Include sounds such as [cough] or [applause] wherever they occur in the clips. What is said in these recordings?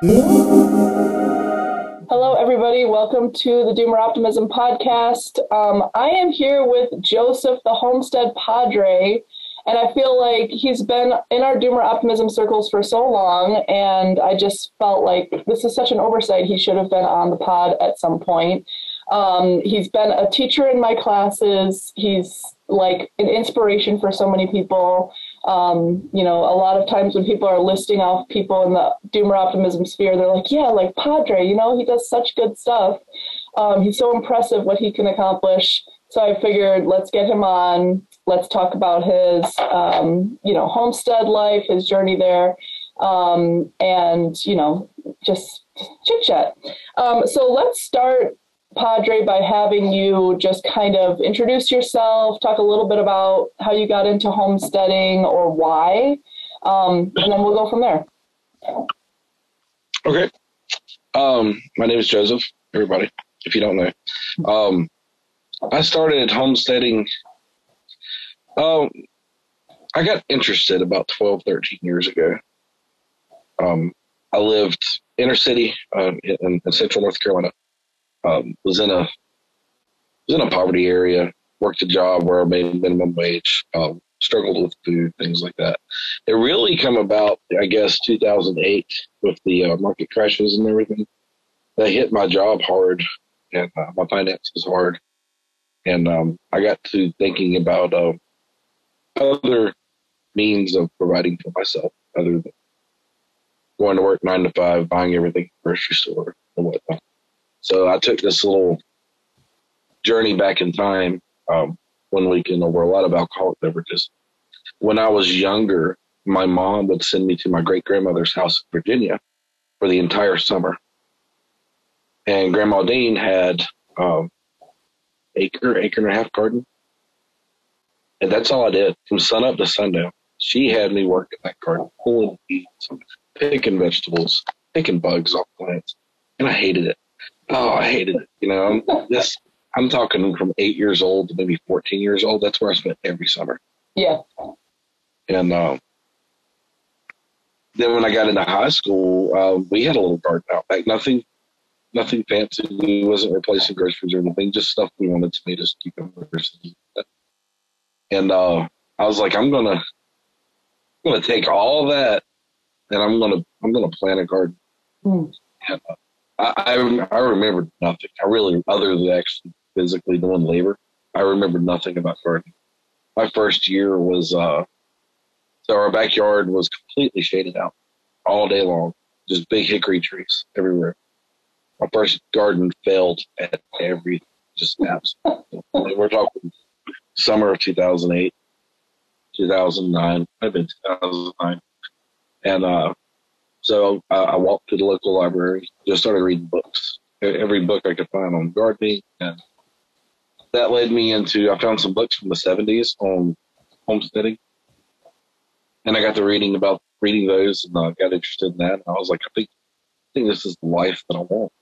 Hello, everybody. Welcome to the Doomer Optimism podcast. Um, I am here with Joseph, the Homestead Padre, and I feel like he's been in our Doomer Optimism circles for so long, and I just felt like this is such an oversight. He should have been on the pod at some point. Um, he's been a teacher in my classes. He's like an inspiration for so many people. Um, you know, a lot of times when people are listing off people in the doomer optimism sphere, they're like, yeah, like Padre, you know, he does such good stuff. Um, he's so impressive what he can accomplish. So I figured let's get him on. Let's talk about his, um, you know, homestead life, his journey there, um, and, you know, just chit chat. Um, so let's start Padre by having you just kind of introduce yourself, talk a little bit about how you got into homesteading or why, um, and then we'll go from there. Okay. Um, my name is Joseph, everybody, if you don't know. Um, I started homesteading. Um, I got interested about 12, 13 years ago. Um, I lived inner city uh, in, in central North Carolina um, was in a was in a poverty area, worked a job where I made minimum wage, um, struggled with food, things like that. It really come about, I guess, 2008 with the uh, market crashes and everything. That hit my job hard and uh, my finances hard, and um, I got to thinking about uh, other means of providing for myself other than going to work nine to five, buying everything at the grocery store and whatnot. So I took this little journey back in time um, one weekend over a lot of alcoholic beverages. When I was younger, my mom would send me to my great grandmother's house in Virginia for the entire summer. And Grandma Dean had um, acre, acre and a half garden. And that's all I did from sun up to sundown. She had me work in that garden, pulling weeds, picking vegetables, picking bugs off plants. And I hated it. Oh, I hated it. You know, I'm just I'm talking from eight years old to maybe 14 years old. That's where I spent every summer. Yeah. And um, then when I got into high school, uh, we had a little garden out back. Nothing, nothing fancy. We wasn't replacing groceries or anything. Just stuff we wanted to make us keep And uh, I was like, I'm gonna, I'm gonna take all that, and I'm gonna, I'm gonna plant a garden. Mm. And, uh, I, I, I nothing. I really, other than actually physically doing labor, I remembered nothing about gardening. My first year was, uh, so our backyard was completely shaded out all day long, just big hickory trees everywhere. My first garden failed at every, just absolutely. We're talking summer of 2008, 2009, I've been 2009. And, uh, so I, I walked to the local library, just started reading books, every book I could find on gardening, and that led me into. I found some books from the '70s on homesteading, and I got to reading about reading those, and I got interested in that. And I was like, I think, I think this is the life that I want.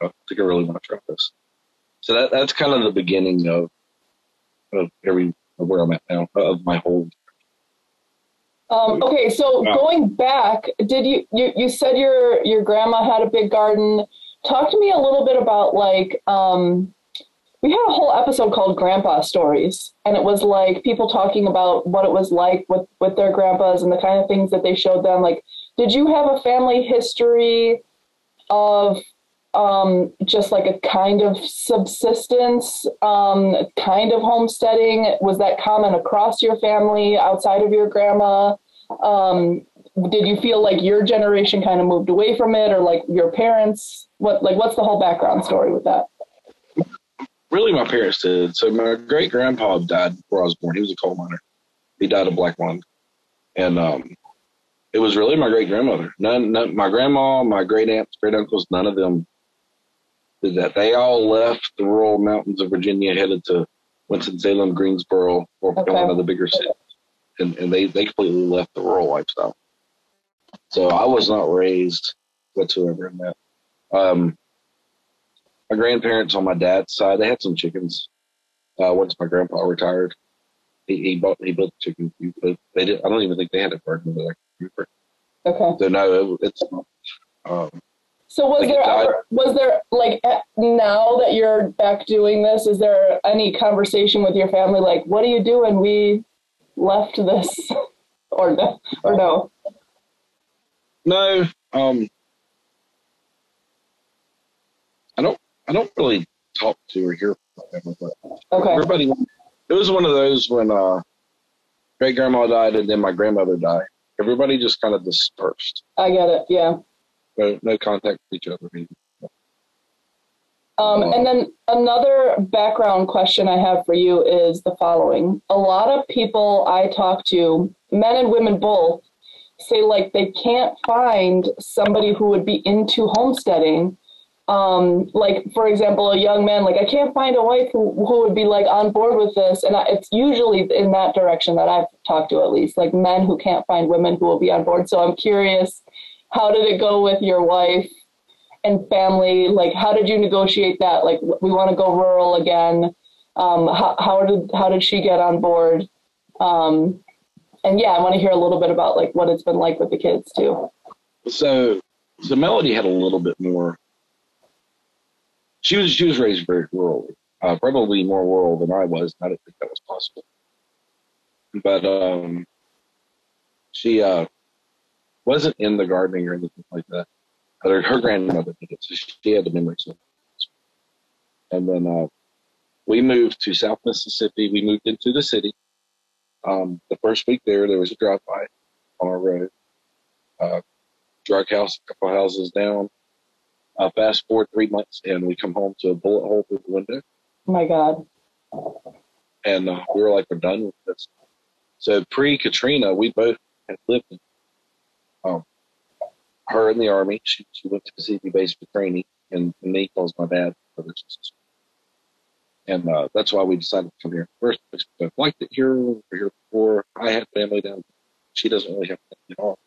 I think I really want to try this. So that that's kind of the beginning of of every of where I'm at now of my whole um, okay, so going back, did you, you you said your your grandma had a big garden? Talk to me a little bit about like um, we had a whole episode called Grandpa Stories, and it was like people talking about what it was like with with their grandpas and the kind of things that they showed them. Like, did you have a family history of um, just like a kind of subsistence, um, kind of homesteading? Was that common across your family outside of your grandma? Um, did you feel like your generation kind of moved away from it or like your parents? What, like, what's the whole background story with that? Really, my parents did. So my great grandpa died before I was born. He was a coal miner. He died of black lung. And, um, it was really my great grandmother. None, none, my grandma, my great aunts, great uncles, none of them did that. They all left the rural mountains of Virginia, headed to Winston-Salem, Greensboro, or okay. one of the bigger cities, and, and they they completely left the rural lifestyle. So I was not raised whatsoever in that. Um, my grandparents on my dad's side, they had some chickens. Uh, once my grandpa retired, he, he bought he built a chicken coop, but they did. I don't even think they had a garden that I can remember. Okay. So no, it, it's not Um, So was Like there ever, was there like eh, now that you're back doing this, is there any conversation with your family like what are you doing? We left this [laughs] or no or no? no, um, I don't. I don't really talk to or hear from them, but Okay. everybody. It was one of those when uh, great grandma died and then my grandmother died. Everybody just kind of dispersed. I get it. Yeah. No, no contact with each other. Um, and then another background question I have for you is the following. A lot of people I talk to, men and women both, say like they can't find somebody who would be into homesteading. Um, like for example, a young man, like I can't find a wife who, who would be like on board with this. And I, it's usually in that direction that I've talked to at least, like men who can't find women who will be on board. So I'm curious, how did it go with your wife? and family like how did you negotiate that like we want to go rural again um, how, how did how did she get on board um, and yeah i want to hear a little bit about like what it's been like with the kids too So, so Melody had a little bit more. She was she was raised very rural, uh, probably more rural than I was. I didn't think that was possible. But um, she uh, wasn't in the gardening or anything like that. But her, her grandmother did it, so she had the memories of it. And then uh, we moved to South Mississippi. We moved into the city. Um, the first week there, there was a drive-by on our road. Uh, drug house, a couple houses down. Uh, fast forward three months, and we come home to a bullet hole through the window, oh my god and uh, we were like, "We're done with this." So pre Katrina, we both had lived in. Um, her in the army, she she went to Pacific base for training, and, and me calls my dad brothers and uh, that's why we decided to come here. First, we both liked it here. We were here before. I had family down. She doesn't really have family at all.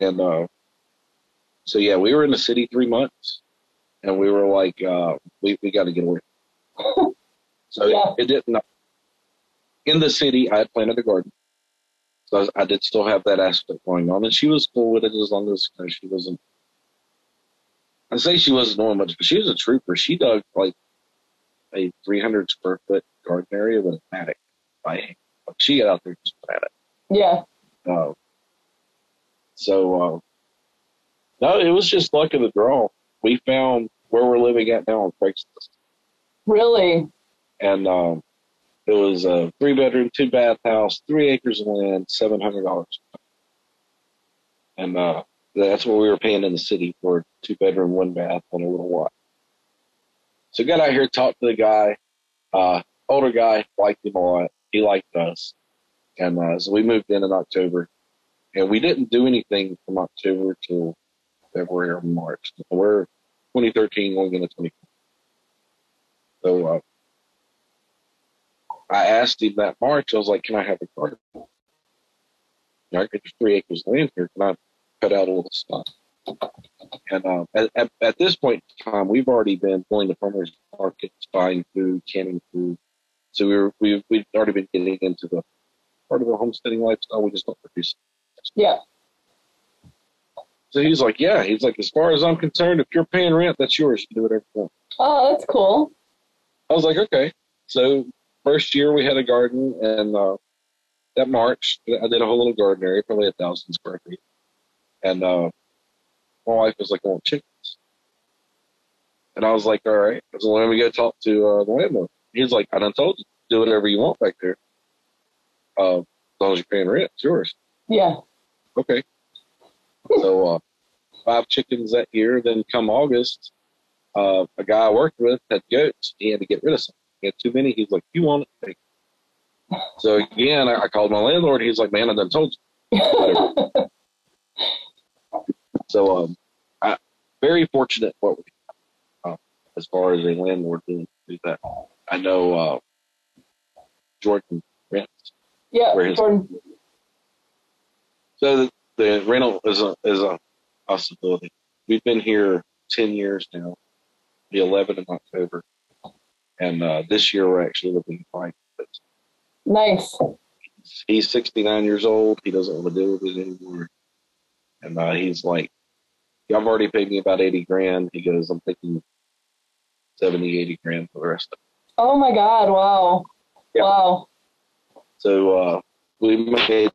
And uh, so yeah, we were in the city three months, and we were like, uh, we we got to get away. [laughs] so Yeah. it, didn't. In the city, I had planted a garden, so I, I did still have that aspect going on, and she was cool with it as long as you know, she wasn't. I say she wasn't doing much, but she was a trooper. She dug like a 300 square foot garden area with a attic. Like she got out there just at it. yeah Uh, so, uh, no, it was just luck of the draw. We found where we're living at now on Craigslist. really And um, it was a three bedroom, two bath house, three acres of land, $700. And uh, that's what we were paying in the city for two bedroom, one bath and a little lot. So got out here, talked to the guy, uh, older guy, liked him a lot. He liked us. And uh, so we moved in in October. And we didn't do anything from October till February or March. We're 2013 going into 2014. So uh, I asked him that March, I was like, can I have a garden? You know, I got three acres of land here. Can I cut out a little stuff? And um, at, at, at this point in time, we've already been going to farmers markets, buying food, canning food. So we were, we, we've already been getting into the part of the homesteading lifestyle. We just don't produce. yeah So he's like, yeah. He's like, as far as I'm concerned, if you're paying rent, that's yours. You do whatever you want. oh that's cool I was like, okay. So first year we had a garden, and uh, that March I did a whole little garden area, probably a thousand square feet. And uh, my wife was like, "I want chickens," and I was like, "All right." So let me go talk to uh, the landlord. He's like, "I done told you, do whatever you want back there. Uh, as long as you're paying rent, it's yours." yeah Okay. so uh, five chickens that year. Then come August, uh, a guy I worked with had goats. He had to get rid of some. Had too many. He's like, "You want it?" So again, I, I called my landlord. He's like, "Man, I done told you." [laughs] So um, I very fortunate what we uh, as far as a landlord doing that. I know uh, Jordan rents. yeah his- Jordan. So the, the rental is a is a possibility. We've been here ten years now. The 11 in October, and uh, this year we're actually looking. But nice he's 69 years old. He doesn't want to deal with it anymore, and uh, he's like, I've already paid me about 80 grand. He goes, I'm thinking 70, 80 grand for the rest of it. Oh my God. Wow. Yeah. Wow. So, uh, we made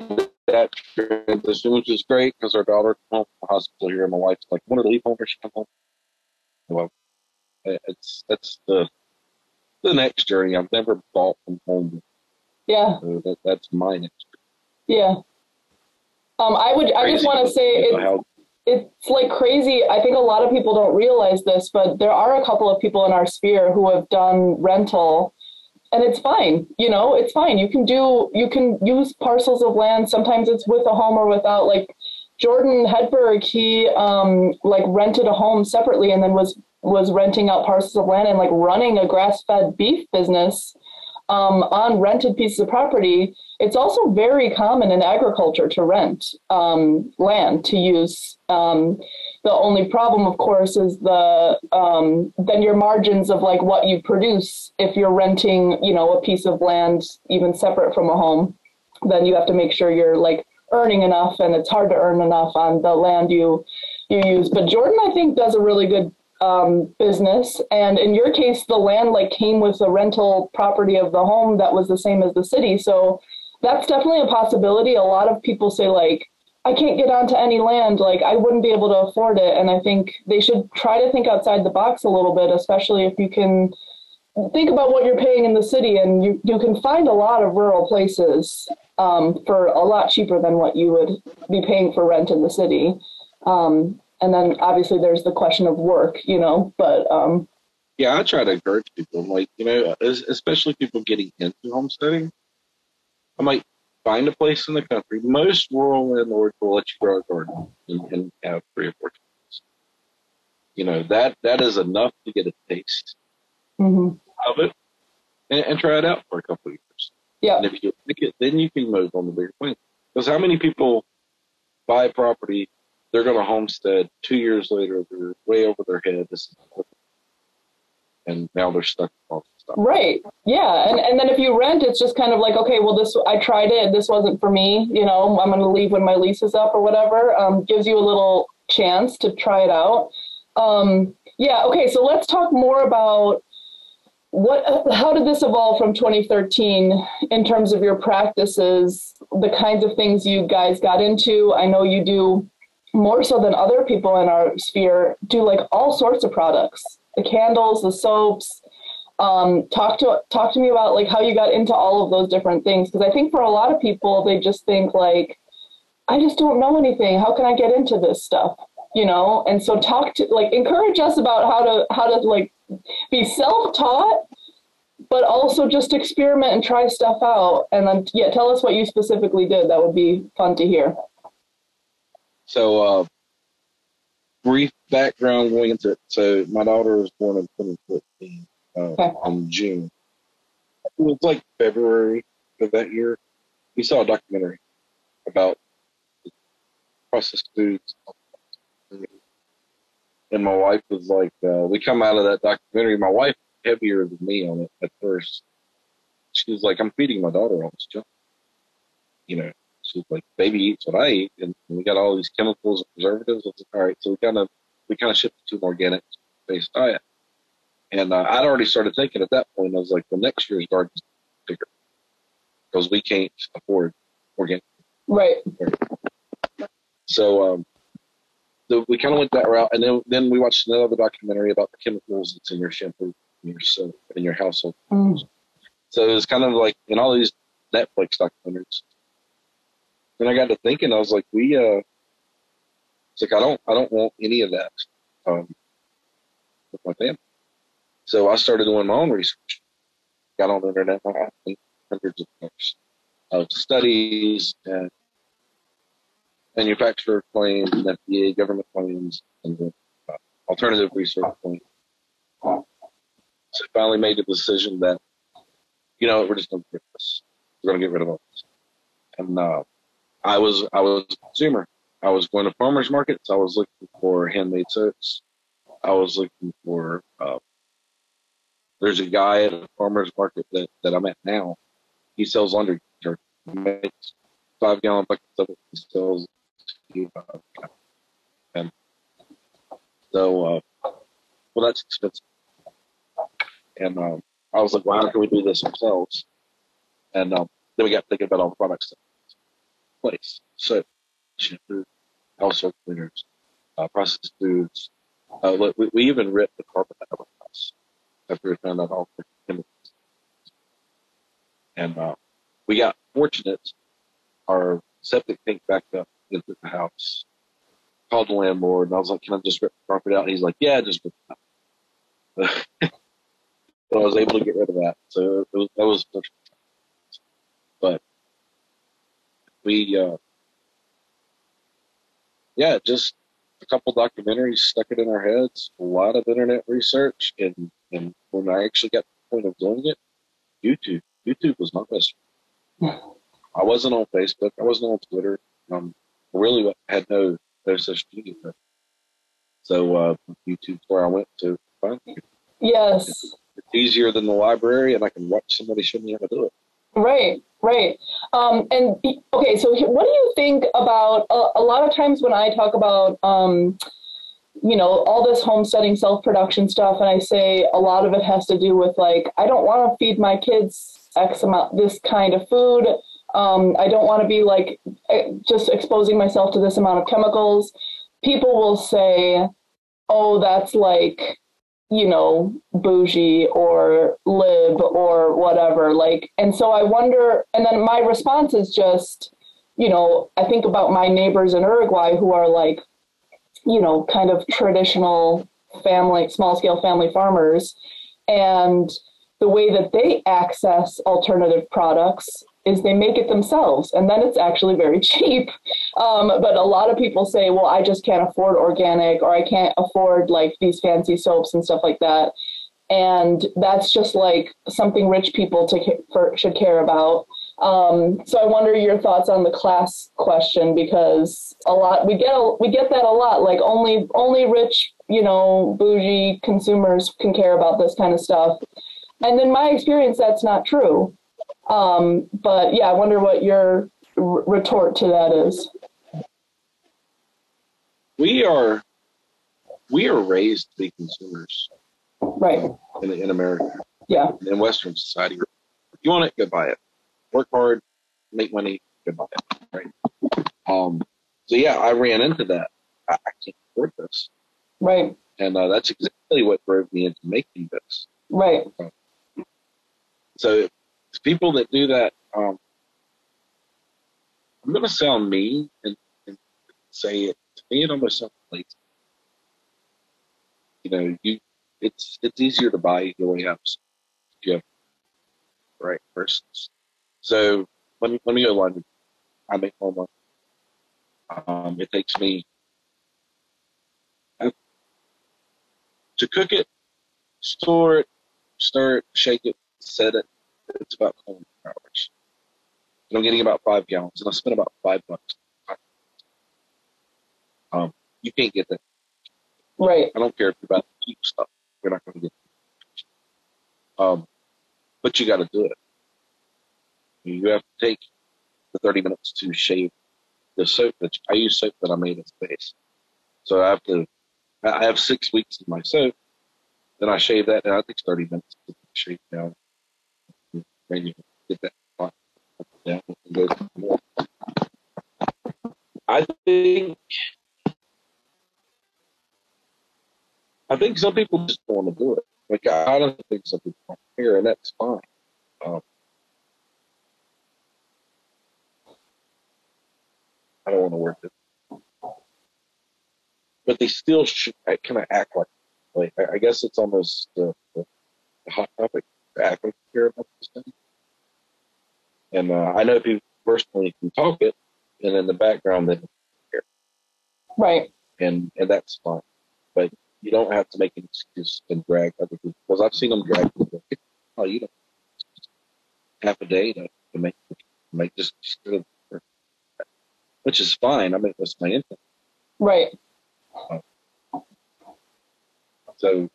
that transition, which is great because our daughter came home from the hospital here, and my wife's like, "Want to leave home or she come home?" Well, it's that's the the next journey. I've never bought from home. Yeah, so that, that's my next. Journey. Yeah. Um, I would. I just want to say it, it's like crazy. I think a lot of people don't realize this, but there are a couple of people in our sphere who have done rental and it's fine you know it's fine you can do you can use parcels of land sometimes it's with a home or without like jordan hedberg he um like rented a home separately and then was was renting out parcels of land and like running a grass-fed beef business um, on rented pieces of property it's also very common in agriculture to rent um, land to use um, the only problem, of course, is the um, then your margins of like what you produce. If you're renting, you know, a piece of land even separate from a home, then you have to make sure you're like earning enough, and it's hard to earn enough on the land you you use. But Jordan, I think, does a really good um, business. And in your case, the land like came with the rental property of the home that was the same as the city. So that's definitely a possibility. A lot of people say like I can't get onto any land, like I wouldn't be able to afford it. And I think they should try to think outside the box a little bit, especially if you can think about what you're paying in the city and you, you can find a lot of rural places um, for a lot cheaper than what you would be paying for rent in the city. Um, and then obviously there's the question of work, you know, but um, yeah, I try to encourage people, like, you know, especially people getting into homesteading. I might find a place in the country. Most rural landlords will let you grow a garden and, and have three or four chickens. You know that that is enough to get a taste mm-hmm. of it and, and, try it out for a couple of years. Yeah. And if you like it, then you can move on the bigger plan. Because how many people buy property, they're going to homestead two years later, they're way over their head. And now they're stuck. Right. Yeah. And and then if you rent, it's just kind of like, okay, well, this I tried it. This wasn't for me. You know, I'm going to leave when my lease is up or whatever. Um, gives you a little chance to try it out. Um, yeah. Okay. So let's talk more about what how did this evolve from 2013 in terms of your practices the kinds of things you guys got into i know you do more so than other people in our sphere do like all sorts of products the candles, the soaps. Um, talk to talk to me about like how you got into all of those different things because I think for a lot of people they just think like I just don't know anything. How can I get into this stuff? You know, and so talk to like encourage us about how to how to like be self-taught but also just experiment and try stuff out and then yeah tell us what you specifically did that would be fun to hear so uh, brief background going into it. So my daughter was born in 2014 uh, okay. in June. It was like February of that year. We saw a documentary about processed foods. And my wife was like, uh, we come out of that documentary. My wife heavier than me on it at first. She was like, I'm feeding my daughter all this junk. You know, she's like, baby eats what I eat, and we got all these chemicals and preservatives. It's all right, so we kind of we kind of shifted to an organic based diet. And uh, I'd already started thinking at that point. I was like, the next year's garden's bigger because we can't afford organic. Right. So um, the, we kind of went that route, and then then we watched another documentary about the chemicals that's in your shampoo, in your soap, in your household. Mm. So it was kind of like in all these Netflix documentaries. Then I got to thinking, I was like, we uh, it's like I don't I don't want any of that um, with my family. So I started doing my own research. Got on the internet, hundreds of books, uh, studies and manufacturer claims, and FDA government claims, and uh, alternative research claims. So I finally made the decision that, you know, we're just going to get this. We're going to get rid of all this. And uh, I was I was a consumer. I was going to farmers markets. I was looking for handmade soaps. I was looking for. Uh, there's a guy at a farmers market that, that I'm at now. He sells laundry detergent. He makes five gallon buckets of it. He sells. And So, uh, well, that's expensive. And um, I was like, well, how can we do this ourselves? And um, then we got thinking about all the products that place. So, shampoo, household cleaners, uh, processed foods. Uh, look, we, we even ripped the carpet out of our house after we found out all the chemicals. And uh, we got fortunate. Our septic tank backed up into the house. Called the landlord, and I was like, "Can I just rip the carpet out?" And he's like, "Yeah, just rip it out." [laughs] but I was able to get rid of that, so it was, that was. But we, uh, yeah, just a couple documentaries stuck it in our heads, a lot of internet research, and and when I actually got to the point of doing it, YouTube. YouTube was my best. I wasn't on Facebook. I wasn't on Twitter. Um, I really had no no social media. So uh, YouTube's where I went to find it. Yes. It's, it's easier than the library, and I can watch somebody show me how to do it. Right, right. Um, and okay, so what do you think about a, lot of times when I talk about, um, you know, all this homesteading, self production stuff, and I say a lot of it has to do with like, I don't want to feed my kids X amount, this kind of food. Um, I don't want to be like eh, just exposing myself to this amount of chemicals. People will say, oh, that's like, you know, bougie or lib or whatever. Like, and so I wonder, and then my response is just, you know, I think about my neighbors in Uruguay who are like, you know, kind of traditional family, small scale family farmers. And the way that they access alternative products is they make it themselves and then it's actually very [laughs] cheap. Um, but a lot of people say well i just can't afford organic or i can't afford like these fancy soaps and stuff like that. And that's just like something rich people to, for, should care about. Um, so i wonder your thoughts on the class question because a lot we get we get that a lot. Like only only rich you know bougie consumers can care about this kind of stuff. And in my experience that's not true um, but yeah, I wonder what your r- retort to that is. We are we are raised to be consumers, right? In, in America, yeah, in Western society, if you want it, go buy it. Work hard, make money, go buy it. Right. Um. So yeah, I ran into that. I, I can't afford this. Right. And uh, that's exactly what drove me into making this. Right. So people that do that, um, I'm to sound mean and, and, say it. To me, it almost sounds lazy. You know, you it's it's easier to buy the way have you have right persons. So let me let me go line. I make more money. Um, it takes me to cook it, store it, stir it, shake it, set it, it's about four hours. And I'm getting about five gallons, and I spent about five bucks. Um, you can't get that. Right. I don't care if you're about to keep stuff. You're not going to get it. Um, but you got to do it. You have to take the 30 minutes to shave the soap that I use soap that I made in space. So I have to, I have six weeks in my soap. Then I shave that, and it takes 30 minutes to shave down then you get that down and go more. I think I think some people just don't want to do it. Like I don't think some people don't care, and that's fine. Um, I don't want to work it, but they still should kind of act like. Like I guess it's almost the, the hot topic act like care about this thing. And uh, I know people personally can talk it, and in the background they don't care. Right. And and that's fine, but you don't have to make an excuse and drag other people because I've seen them drag people. Oh, you know, half a day to, to make make this, which is fine. I mean, that's my income. Right. So,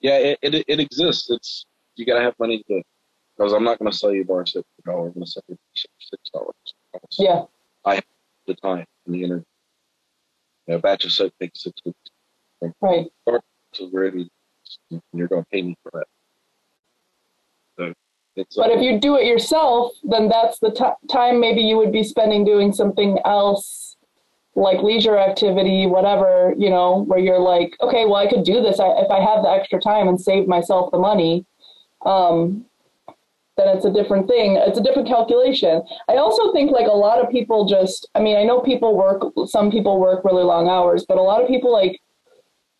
yeah, it, it it exists. It's you got to have money to because I'm not to sell you a bar soap for a dollar. I'm to sell you six dollars. Yeah. I have the time and the energy. You know, a batch of soap takes six weeks. Right. So ready, you're to pay me for that. So it's. But uh, if you do it yourself, then that's the t- time maybe you would be spending doing something else, like leisure activity, whatever, you know, where you're like, okay, well, I could do this I, if I have the extra time and save myself the money. Um, then it's a different thing. It's a different calculation. I also think like a lot of people just, I mean, I know people work, some people work really long hours, but a lot of people like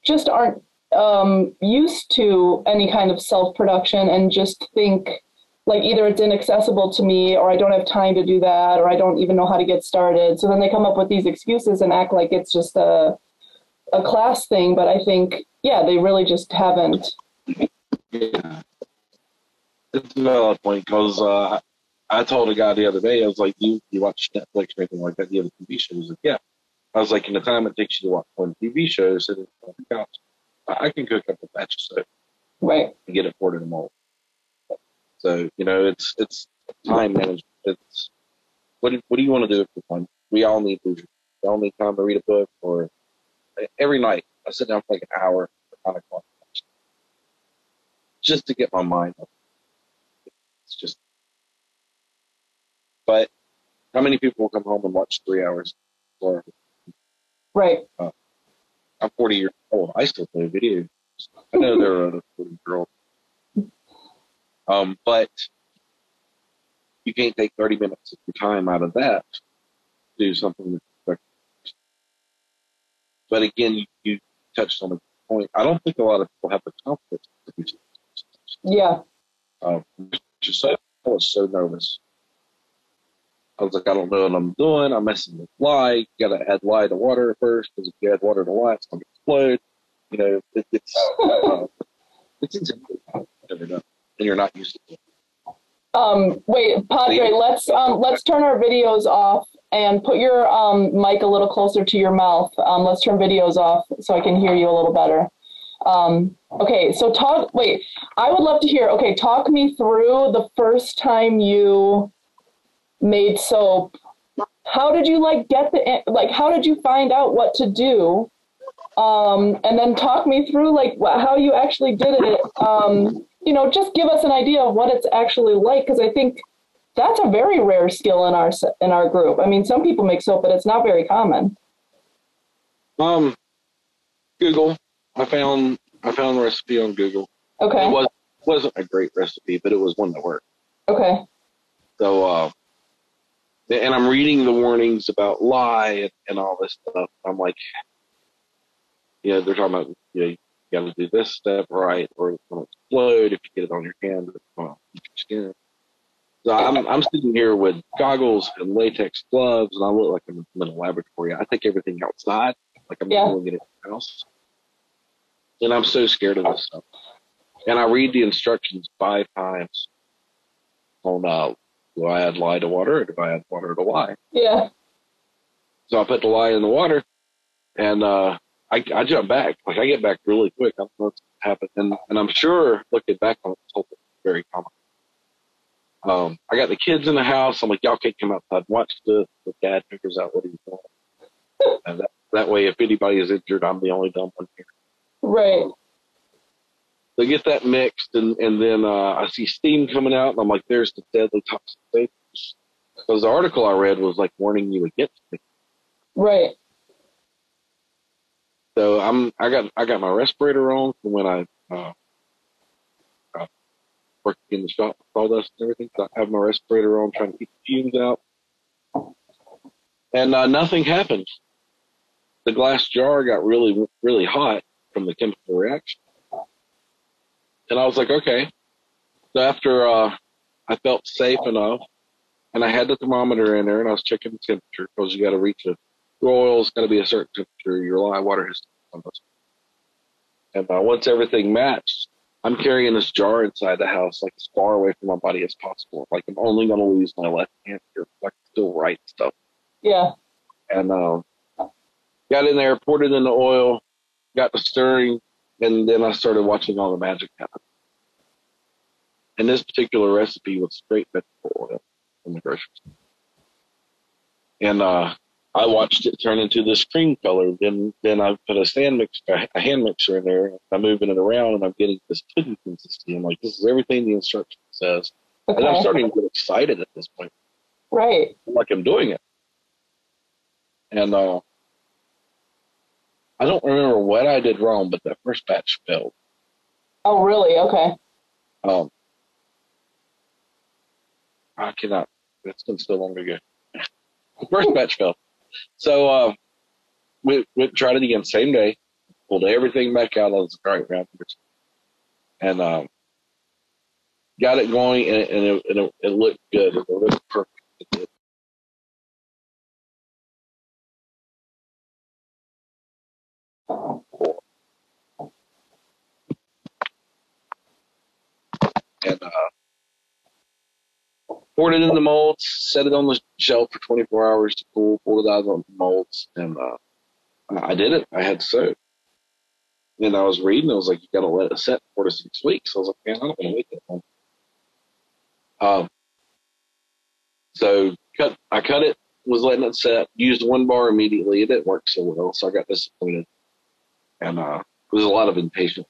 just aren't um, used to any kind of self production and just think like either it's inaccessible to me or I don't have time to do that or I don't even know how to get started. So then they come up with these excuses and act like it's just a, a class thing. But I think, yeah, they really just haven't. Yeah. It's a valid point because uh, I told a guy the other day, I was like, you, you watch Netflix or anything like that? Do you have a TV show? He was like, yeah. I was like, in the time it takes you to watch one TV show, sitting on the couch, I can cook up a batch of stuff Right. and get it poured in a mold. So, you know, it's it's time management. It's what do, what do you want to do for fun? We all need leisure. We all need time to read a book or every night I sit down for like an hour for nine o'clock just to get my mind up. It's just but how many people will come home and watch three hours or Right. I'm 40 years old. I still play video. games. I know there are other 40 year. Um, but you can't take 30 minutes of your time out of that to do something. But again, you, you touched on a point. I don't think a lot of people have the confidence to do something. Yeah. Um, just I was so nervous. I was like, I don't know what I'm doing. I'm messing with lye. You got to add lye to water first because if you add water to lye, it's going to explode. You know, it, it's uh, it's intimidating. And you're not used to it. Um, wait, Padre, let's um, let's turn our videos off and put your um, mic a little closer to your mouth. Um, let's turn videos off so I can hear you a little better. Um, okay, so talk. Wait, I would love to hear. Okay, talk me through the first time you made soap. How did you like get the like? How did you find out what to do? Um, and then talk me through like how you actually did it. Um, you know, just give us an idea of what it's actually like because I think that's a very rare skill in our in our group. I mean, some people make soap, but it's not very common. Um, Google. I found I found the recipe on Google. Okay. It was wasn't a great recipe, but it was one that worked. Okay. So, uh, and I'm reading the warnings about lye and, and all this stuff. I'm like, yeah, they're talking about, you know, you got to do this step right, or it's going to explode if you get it on your hand, it's going to skin. So I'm, I'm sitting here with goggles and latex gloves, and I look like I'm in a laboratory. I take everything outside, like I'm Yeah. doing it at the house. And I'm so scared of this stuff. And I read the instructions five times on uh, do I add lye to water or do I add water to lye? Yeah. So I put the lye in the water, and uh, I, I jump back. Like I get back really quick. I don't know what's happened, and and I'm sure looking back on it, whole very common. Um, I got the kids in the house. I'm like, y'all can't come outside and watch this. The dad figures out what he's doing, [laughs] and that, that way, if anybody is injured, I'm the only dumb one here. Right. So get that mixed, and and then uh, I see steam coming out, and I'm like, there's the deadly toxic vapors. Because the article I read was like warning you against it. Right. So I'm I got I got my respirator on from when I uh, uh, worked in the shop with sawdust and everything. So I have my respirator on trying to keep the fumes out. And uh, nothing happened. The glass jar got really really hot from the chemical reaction. And I was like, okay. So after uh, I felt safe enough, and I had the thermometer in there, and I was checking the temperature because you got to reach it. Your oil's got to be a certain temperature. Your lye water has to be. And uh, once everything matched, I'm carrying this jar inside the house, like as far away from my body as possible. Like I'm only going to lose my left hand here. I can still write stuff. Yeah. And um, got in there, poured it in the oil, got the stirring, and then I started watching all the magic happen. And this particular recipe was straight vegetable oil from the grocery store. And uh, I watched it turn into this cream color. Then then I put a stand mix, a hand mixer in there. I'm moving it around, and I'm getting this pudding consistency. I'm like, this is everything the instruction says. Okay. And I'm starting to get excited at this point. Right. Like I'm doing it. And uh, I don't remember what I did wrong, but that first batch failed. Oh, really? Okay. Um, I cannot. That's been so long ago. the first [laughs] batch failed. So uh, we, we tried it again, same day. Pulled everything back out. I the like, all right, round and um, got it going, and, and, it, and it, it, looked good. It looked perfect. And uh, poured it in the molds, set it on the shelf for 24 hours to cool, pulled it out of the molds, and uh, I did it. I had soap. And I was reading, I was like, you got to let it set four to six weeks. I was like, man, I don't want to wait that long. Um, so cut, I cut it, was letting it set, used one bar immediately. It didn't work so well, so I got disappointed. And uh, there was a lot of impatience.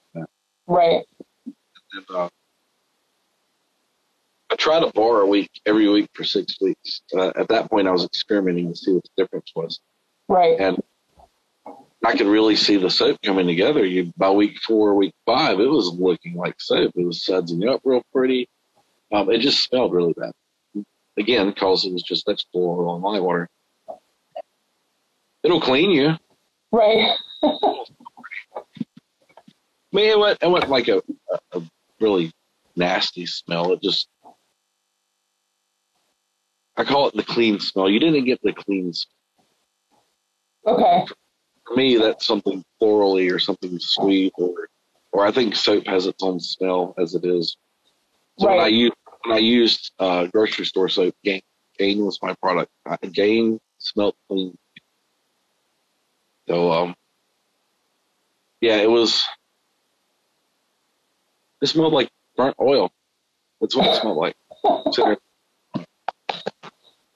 Right. And, uh, I tried a bar a week every week for six weeks. Uh, at that point, I was experimenting to see what the difference was. Right. And I could really see the soap coming together. You by week four, week five, it was looking like soap. It was sudsing up real pretty. Um, it just smelled really bad. Again, because it was just vegetable oil and lye water. It'll clean you. Right. [laughs] Man, it went, it went like a, a really nasty smell. It just I call it the clean smell. You didn't get the clean smell. Okay. For me, that's something florally or something sweet, or or I think soap has its own smell as it is. So right. when I used when I used uh, grocery store soap, Gain, Gain was my product. Gain smelled clean. So um, yeah, it was. It smelled like burnt oil. That's what it smelled like. So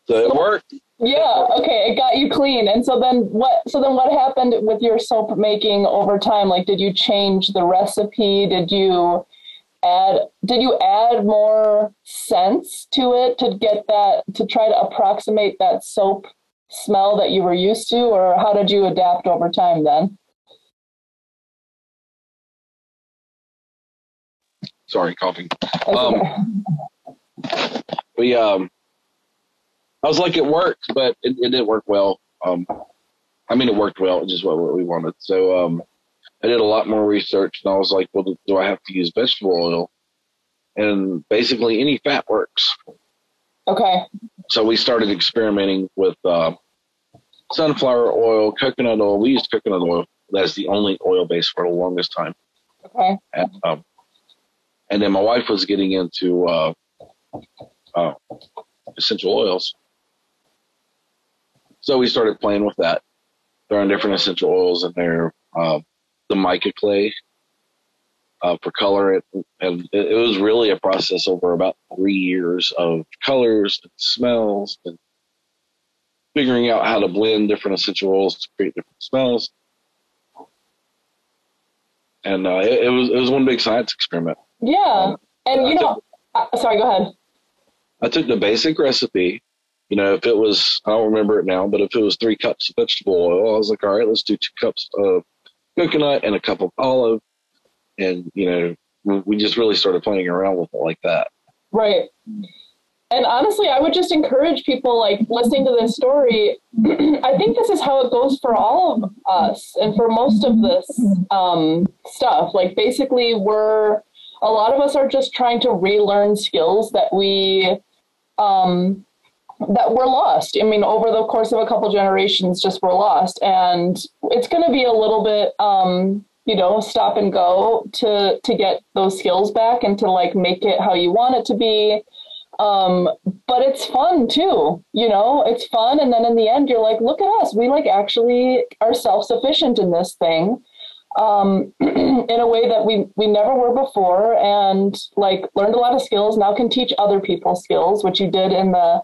it worked. Yeah. Okay. It got you clean. And so then what? So then what happened with your soap making over time? Like, did you change the recipe? Did you add? Did you add more scents to it to get that to try to approximate that soap smell that you were used to, or how did you adapt over time then? Sorry, coughing. Um, we um I was like, it worked, but it, it didn't work well. Um, I mean, it worked well, just what, what we wanted. So um, I did a lot more research, and I was like, well, do, do I have to use vegetable oil? And basically, any fat works. Okay. So we started experimenting with uh, sunflower oil, coconut oil. We used coconut oil. That's the only oil base for the longest time. Okay. And, um, and then my wife was getting into uh, uh, essential oils. So we started playing with that, throwing different essential oils in there. Uh, the mica clay uh, for color it, and it, it, was really a process over about three years of colors and smells and figuring out how to blend different essential oils to create different smells. And uh, it, it, was it was one big science experiment. Yeah, um, and you know, took, uh, sorry, go ahead. I took the basic recipe you know, if it was, I don't remember it now, but if it was three cups of vegetable oil, I was like, all right, let's do two cups of coconut and a cup of olive. And, you know, we just really started playing around with it like that. Right. And honestly, I would just encourage people like listening to this story. [clears throat] I think this is how it goes for all of us and for most of this um, stuff. Like, basically, we're a lot of us are just trying to relearn skills that we um, that were lost. I mean, over the course of a couple generations, just were lost, and it's going to be a little bit, um, you know, stop and go to to get those skills back and to like make it how you want it to be. Um, but it's fun too, you know, it's fun. And then in the end, you're like, look at us, we like actually are self sufficient in this thing. Um, [clears throat] in a way that we we never were before, and like learned a lot of skills. Now can teach other people skills, which you did in the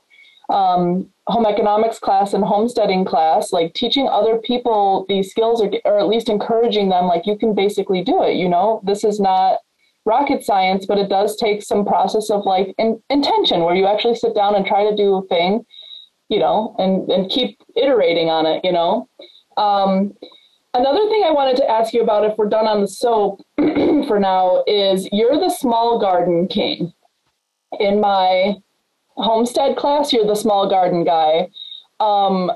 um, home economics class and homesteading class, like teaching other people these skills or, or at least encouraging them, like you can basically do it. You know, this is not rocket science, but it does take some process of like in, intention where you actually sit down and try to do a thing, you know, and, and keep iterating on it, you know. Um, another thing I wanted to ask you about if we're done on the soap [clears throat] for now is you're the small garden king. In my homestead class, you're the small garden guy. Um,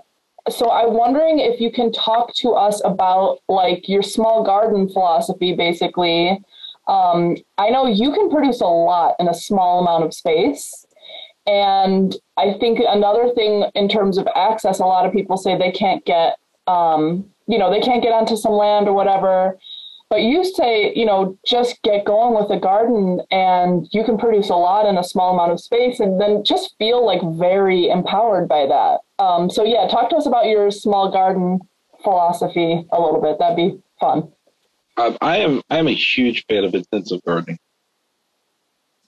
so I'm wondering if you can talk to us about like your small garden philosophy, basically. Um, I know you can produce a lot in a small amount of space. And I think another thing in terms of access, a lot of people say they can't get, um, you know, they can't get onto some land or whatever. But you say, you know, just get going with a garden and you can produce a lot in a small amount of space and then just feel like very empowered by that. Um, so, yeah, talk to us about your small garden philosophy a little bit. That'd be fun. Um, I am I am a huge fan of intensive gardening,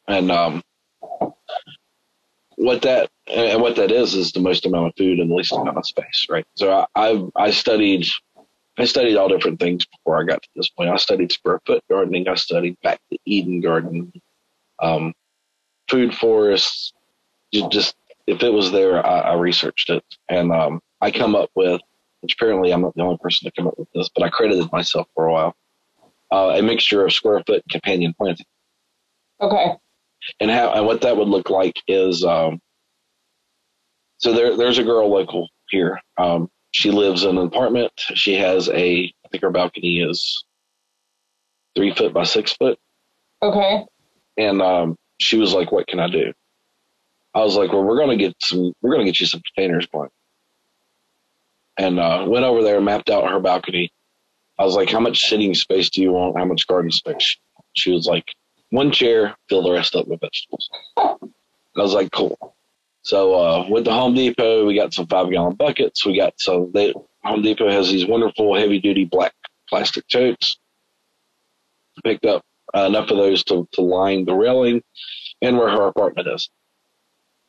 and um, what that and what that is is the most amount of food in the least amount of space, right? So I I, I studied I studied all different things before I got to this point. I studied square foot gardening. I studied back to Eden garden, um, food forests. Just if it was there, I, I researched it, and um, I come up with. Which apparently I'm not the only person to come up with this, but I credited myself for a while. Uh, a mixture of square foot companion planting. Okay. And how and what that would look like is um, so there there's a girl local here. Um, she lives in an apartment. She has a, I think her balcony is three foot by six foot. Okay. And um, she was like, "What can I do?" I was like, "Well, we're gonna get some. We're gonna get you some containers planted." And uh, went over there, mapped out her balcony. I was like, "How much sitting space do you want? How much garden space?" She was like, "One chair, fill the rest up with vegetables." [laughs] I was like, "Cool." So uh, with the Home Depot, we got some five gallon buckets. We got. They, Home Depot has these wonderful heavy duty black plastic totes. Picked up uh, enough of those to, to line the railing and where her apartment is.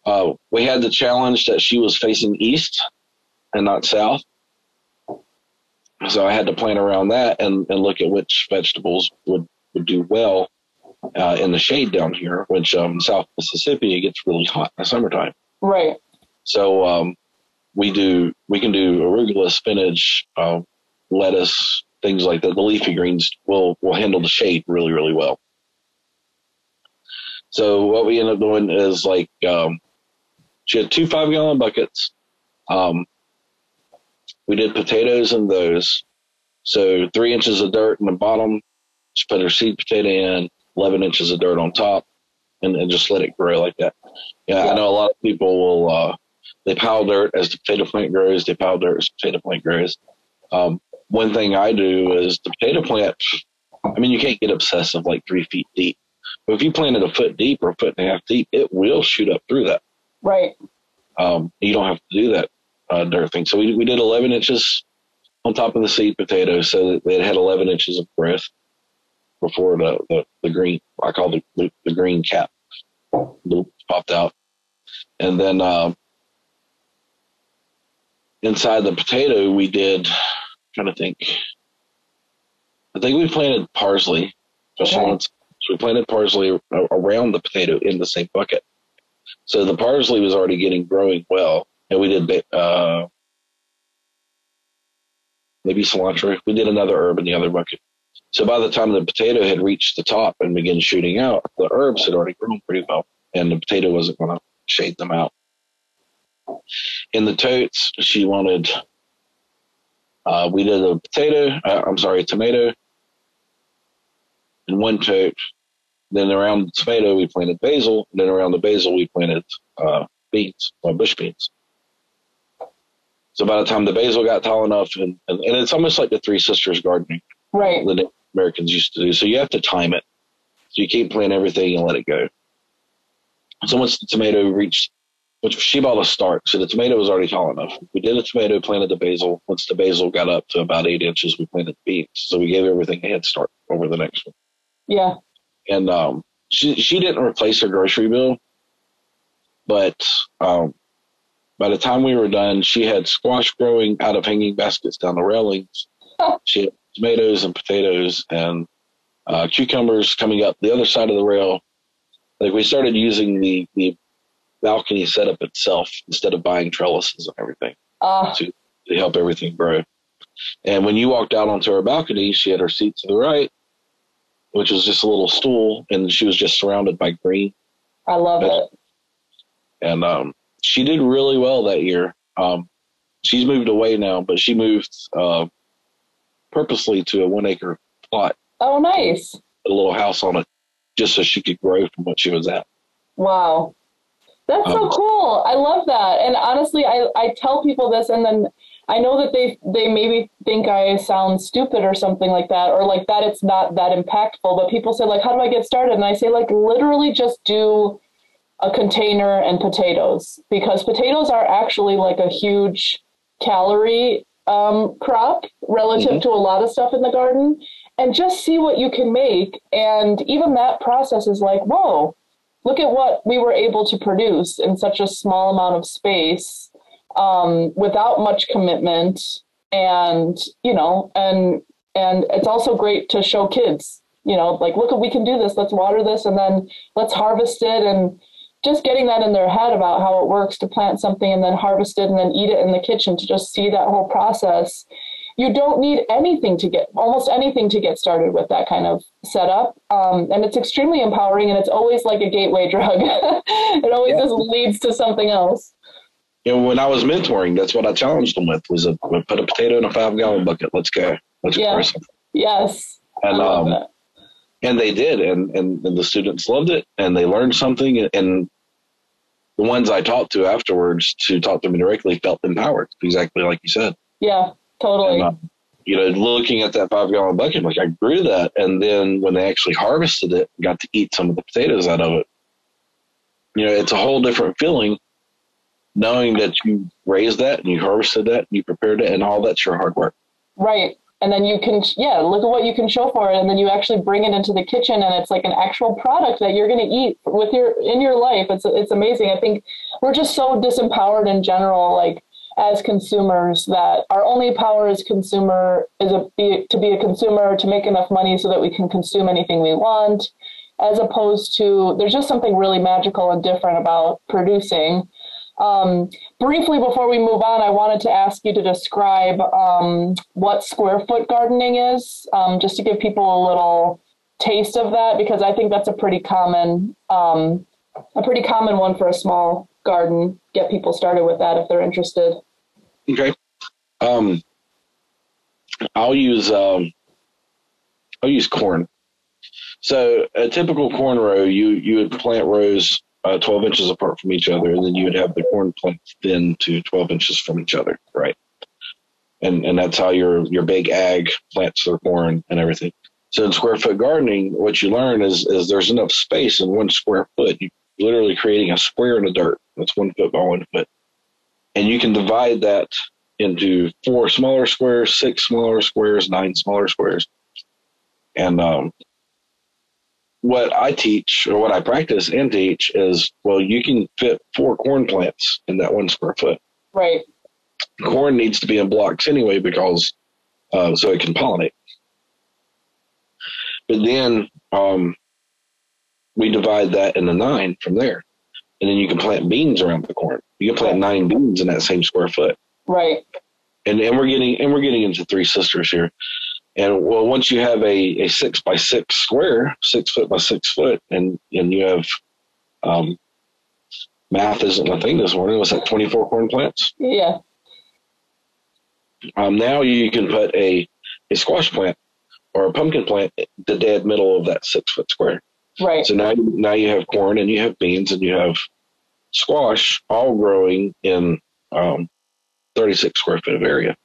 Uh, we had the challenge that she was facing east and not south. So I had to plan around that and, and look at which vegetables would, would do well uh, in the shade down here, which um, South Mississippi it gets really hot in the summertime. Right. So um, we do we can do arugula, spinach, uh, lettuce, things like that. The leafy greens will will handle the shade really really well. So what we end up doing is like um, she had two five gallon buckets. Um, we did potatoes in those. So three inches of dirt in the bottom. She put her seed potato in. Eleven inches of dirt on top and, and just let it grow like that. Yeah, yeah, I know a lot of people will uh, they pile dirt as the potato plant grows. They pile dirt as the potato plant grows. Um, one thing I do is the potato plant. I mean, you can't get obsessive like three feet deep, but if you plant it a foot deep or a foot and a half deep, it will shoot up through that. Right. Um, you don't have to do that uh, dirt thing. So we we did 11 inches on top of the seed potato, so that it had 11 inches of growth before the, the, the green, I call the, the, the green cap popped out. And then uh, inside the potato, we did, I'm trying to think, I think we planted parsley just okay. once. So we planted parsley around the potato in the same bucket. So the parsley was already getting growing well. And we did uh, maybe cilantro. We did another herb in the other bucket. So by the time the potato had reached the top and began shooting out, the herbs had already grown pretty well, and the potato wasn't going to shade them out. In the totes, she wanted. Uh, we did a potato. Uh, I'm sorry, a tomato. In one tote. Then around the tomato, we planted basil. And then around the basil, we planted uh, beans, or bush beans. So by the time the basil got tall enough, and, and, and it's almost like the Three Sisters gardening. Right. The Americans used to do. So you have to time it. So you can't plant everything and let it go. So once the tomato reached, which she bought a start, so the tomato was already tall enough. We did a tomato, planted the basil. Once the basil got up to about eight inches, we planted the beans. So we gave everything a head start over the next one. Yeah. And um, she she didn't replace her grocery bill, but um, by the time we were done, she had squash growing out of hanging baskets down the railings. [laughs] she had tomatoes and potatoes and uh, cucumbers coming up the other side of the rail. Like we started using the, the balcony setup itself instead of buying trellises and everything Uh, to, to help everything grow. And when you walked out onto her balcony, she had her seat to the right, which was just a little stool, and she was just surrounded by green. I love it. And um, she did really well that year. Um, she's moved away now, but she moved uh, purposely to a one acre plot, Oh, nice. a little house on it, just so she could grow from what she was at. Wow. That's so Um, cool. I love that. And honestly, I, I tell people this and then I know that they they maybe think I sound stupid or something like that or like that it's not that impactful, but people say like how do I get started? And I say like literally just do a container and potatoes because potatoes are actually like a huge calorie um, crop relative Mhm. to a lot of stuff in the garden and just see what you can make. And even that process is like whoa look at what we were able to produce in such a small amount of space um, without much commitment. And you know and and it's also great to show kids you know like look we can do this. Let's water this and then let's harvest it. And just getting that in their head about how it works to plant something and then harvest it and then eat it in the kitchen to just see that whole process you don't need anything to get almost anything to get started with that kind of setup um, and it's extremely empowering and it's always like a gateway [laughs] drug it always Yeah. just leads to something else know, when I was mentoring, that's what I challenged them with: was a put a potato in a five gallon bucket. Let's go. Let's Yeah. yes And I love um, that. And they did and, and and the students loved it and they learned something and the ones i talked to afterwards to talk to me directly felt empowered exactly like you said. Yeah totally. And, uh, you know looking at that five gallon bucket like i grew that and then when they actually harvested it got to eat some of the potatoes out of it you know it's a whole different feeling knowing that you raised that and you harvested that and you prepared it and all that's your hard work. Right. And then you can, yeah, look at what you can show for it. And then you actually bring it into the kitchen and it's like an actual product that you're going to eat with your, in your life. It's, it's amazing. I think we're just so disempowered in general, like as consumers that our only power as consumer is a, be, to be a consumer, to make enough money so that we can consume anything we want, as opposed to, there's just something really magical and different about producing. Um, briefly, before we move on, I wanted to ask you to describe um, what square foot gardening is, um, just to give people a little taste of that, because I think that's a pretty common, um, a pretty common one for a small garden. Get people started with that if they're interested. Okay. Um, I'll use um, I'll use corn. So a typical corn row, you you would plant rows uh, 12 inches apart from each other, and then you would have the corn plants thin to 12 inches from each other, right? And and that's how your your big ag plants their corn and everything. So in square foot gardening, what you learn is is there's enough space in one square foot. You're literally creating a square in the dirt. That's one foot by one foot and you can divide that into four smaller squares, six smaller squares, nine smaller squares. And um, what I teach or what I practice and teach is well, you can fit four corn plants in that one square foot. Right. Corn needs to be in blocks anyway because uh, so it can pollinate. But then um, we divide that into nine from there. And then you can plant beans around the corn. You can plant nine beans in that same square foot. Right. and and we're getting and we're getting into three sisters here. And well, once you have a, a six by six square, six foot by six foot, and and you have um, math isn't my thing this morning. Was that twenty four corn plants? Yeah. Um, now you can put a a squash plant or a pumpkin plant the dead middle of that six foot square. Right. So now now you have corn and you have beans and you have squash all growing in um, 36 square foot of area.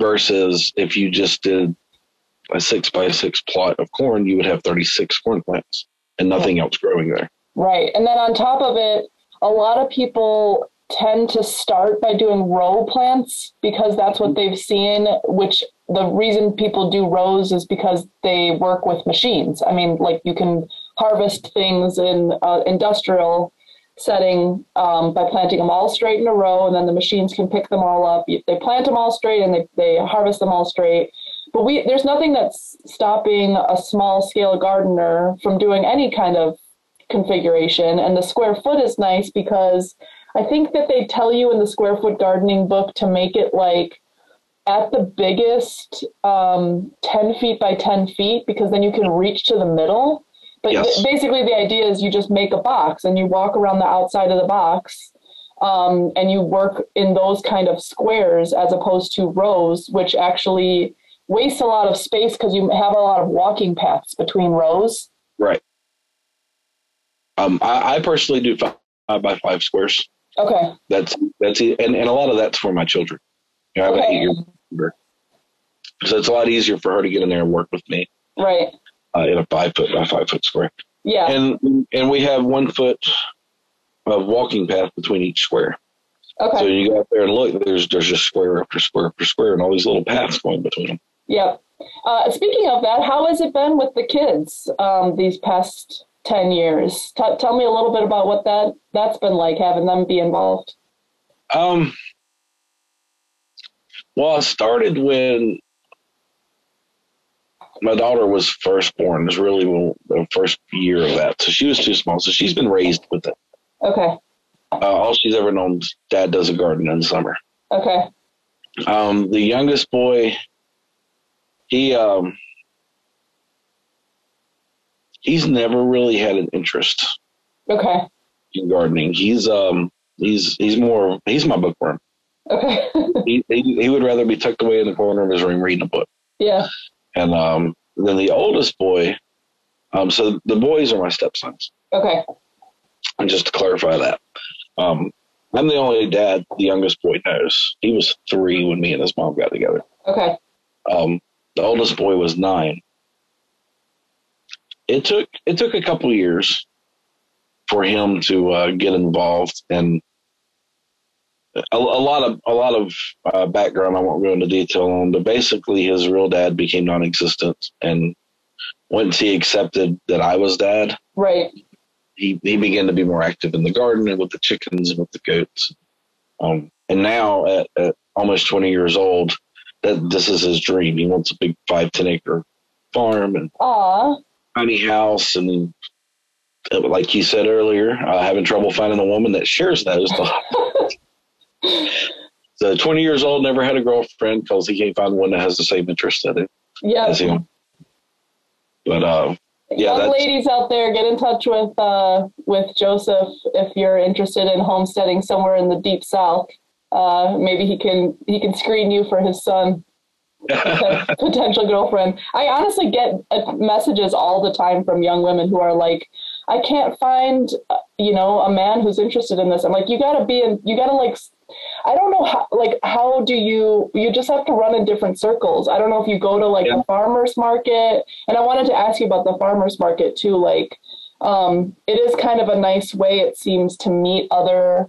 Versus if you just did a six by six plot of corn, you would have 36 corn plants and nothing else growing there. Right. And then on top of it, a lot of people tend to start by doing row plants because that's what they've seen, which the reason people do rows is because they work with machines. I mean, like you can harvest things in uh, industrial setting um, by planting them all straight in a row, and then the machines can pick them all up. They plant them all straight and they, they harvest them all straight. But we there's nothing that's stopping a small scale gardener from doing any kind of configuration. And the square foot is nice because I think that they tell you in the square foot gardening book to make it like at the biggest um, 10 feet by 10 feet because then you can reach to the middle. But yes. basically, the idea is you just make a box and you walk around the outside of the box um, and you work in those kind of squares as opposed to rows, which actually waste a lot of space because you have a lot of walking paths between rows. Right. Um, I, I personally do five, by five squares. Okay. That's that's and, and a lot of that's for my children. You know, I have okay. an eight-year so it's a lot easier for her to get in there and work with me. Right. Uh, in a five foot by five foot square. Yeah. And and we have one foot of walking path between each square. Okay. So you go out there and look. There's there's just square after square after square, and all these little paths going between them. Yep. Uh, speaking of that, how has it been with the kids um, these past 10 years? T- tell me a little bit about what that, that's been like, having them be involved. Um, well, I started when my daughter was first born. It was really the first year of that. So she was too small. So she's been raised with it. Okay. Uh, all she's ever known is dad does a garden in the summer. Okay. Um, the youngest boy, he um, he's never really had an interest. Okay. In gardening, he's um he's he's more he's my bookworm. Okay. [laughs] he, he, he would rather be tucked away in the corner of his room reading a book. Yeah. And um then the oldest boy, um so the boys are my stepsons. Okay. And just to clarify that, um I'm the only dad the youngest boy knows. He was three when me and his mom got together. Okay. Um, the oldest boy was nine. It took it took a couple years for him to uh, get involved, and a, a, lot of a lot of uh, background I won't go into detail on, but basically his real dad became non-existent, and once he accepted that I was dad, right, he he began to be more active in the garden and with the chickens and with the goats. Um, and now at, at almost 20 years old, that this is his dream. He wants a big five ten acre farm and Aww. tiny house, and like he said earlier, uh, having trouble finding a woman that shares those. [laughs] so twenty years old, never had a girlfriend because he can't find one that has the same interest in it yeah. as him. But uh, yeah, young ladies out there, get in touch with uh, with Joseph if you're interested in homesteading somewhere in the deep south uh, maybe he can he can screen you for his son [laughs] potential girlfriend i honestly get uh, messages all the time from young women who are like i can't find uh, you know a man who's interested in this i'm like you gotta be in you gotta like i don't know how like how do you you just have to run in different circles i don't know if you go to like yeah. a farmers market and i wanted to ask you about the farmers market too like um, it is kind of a nice way it seems to meet other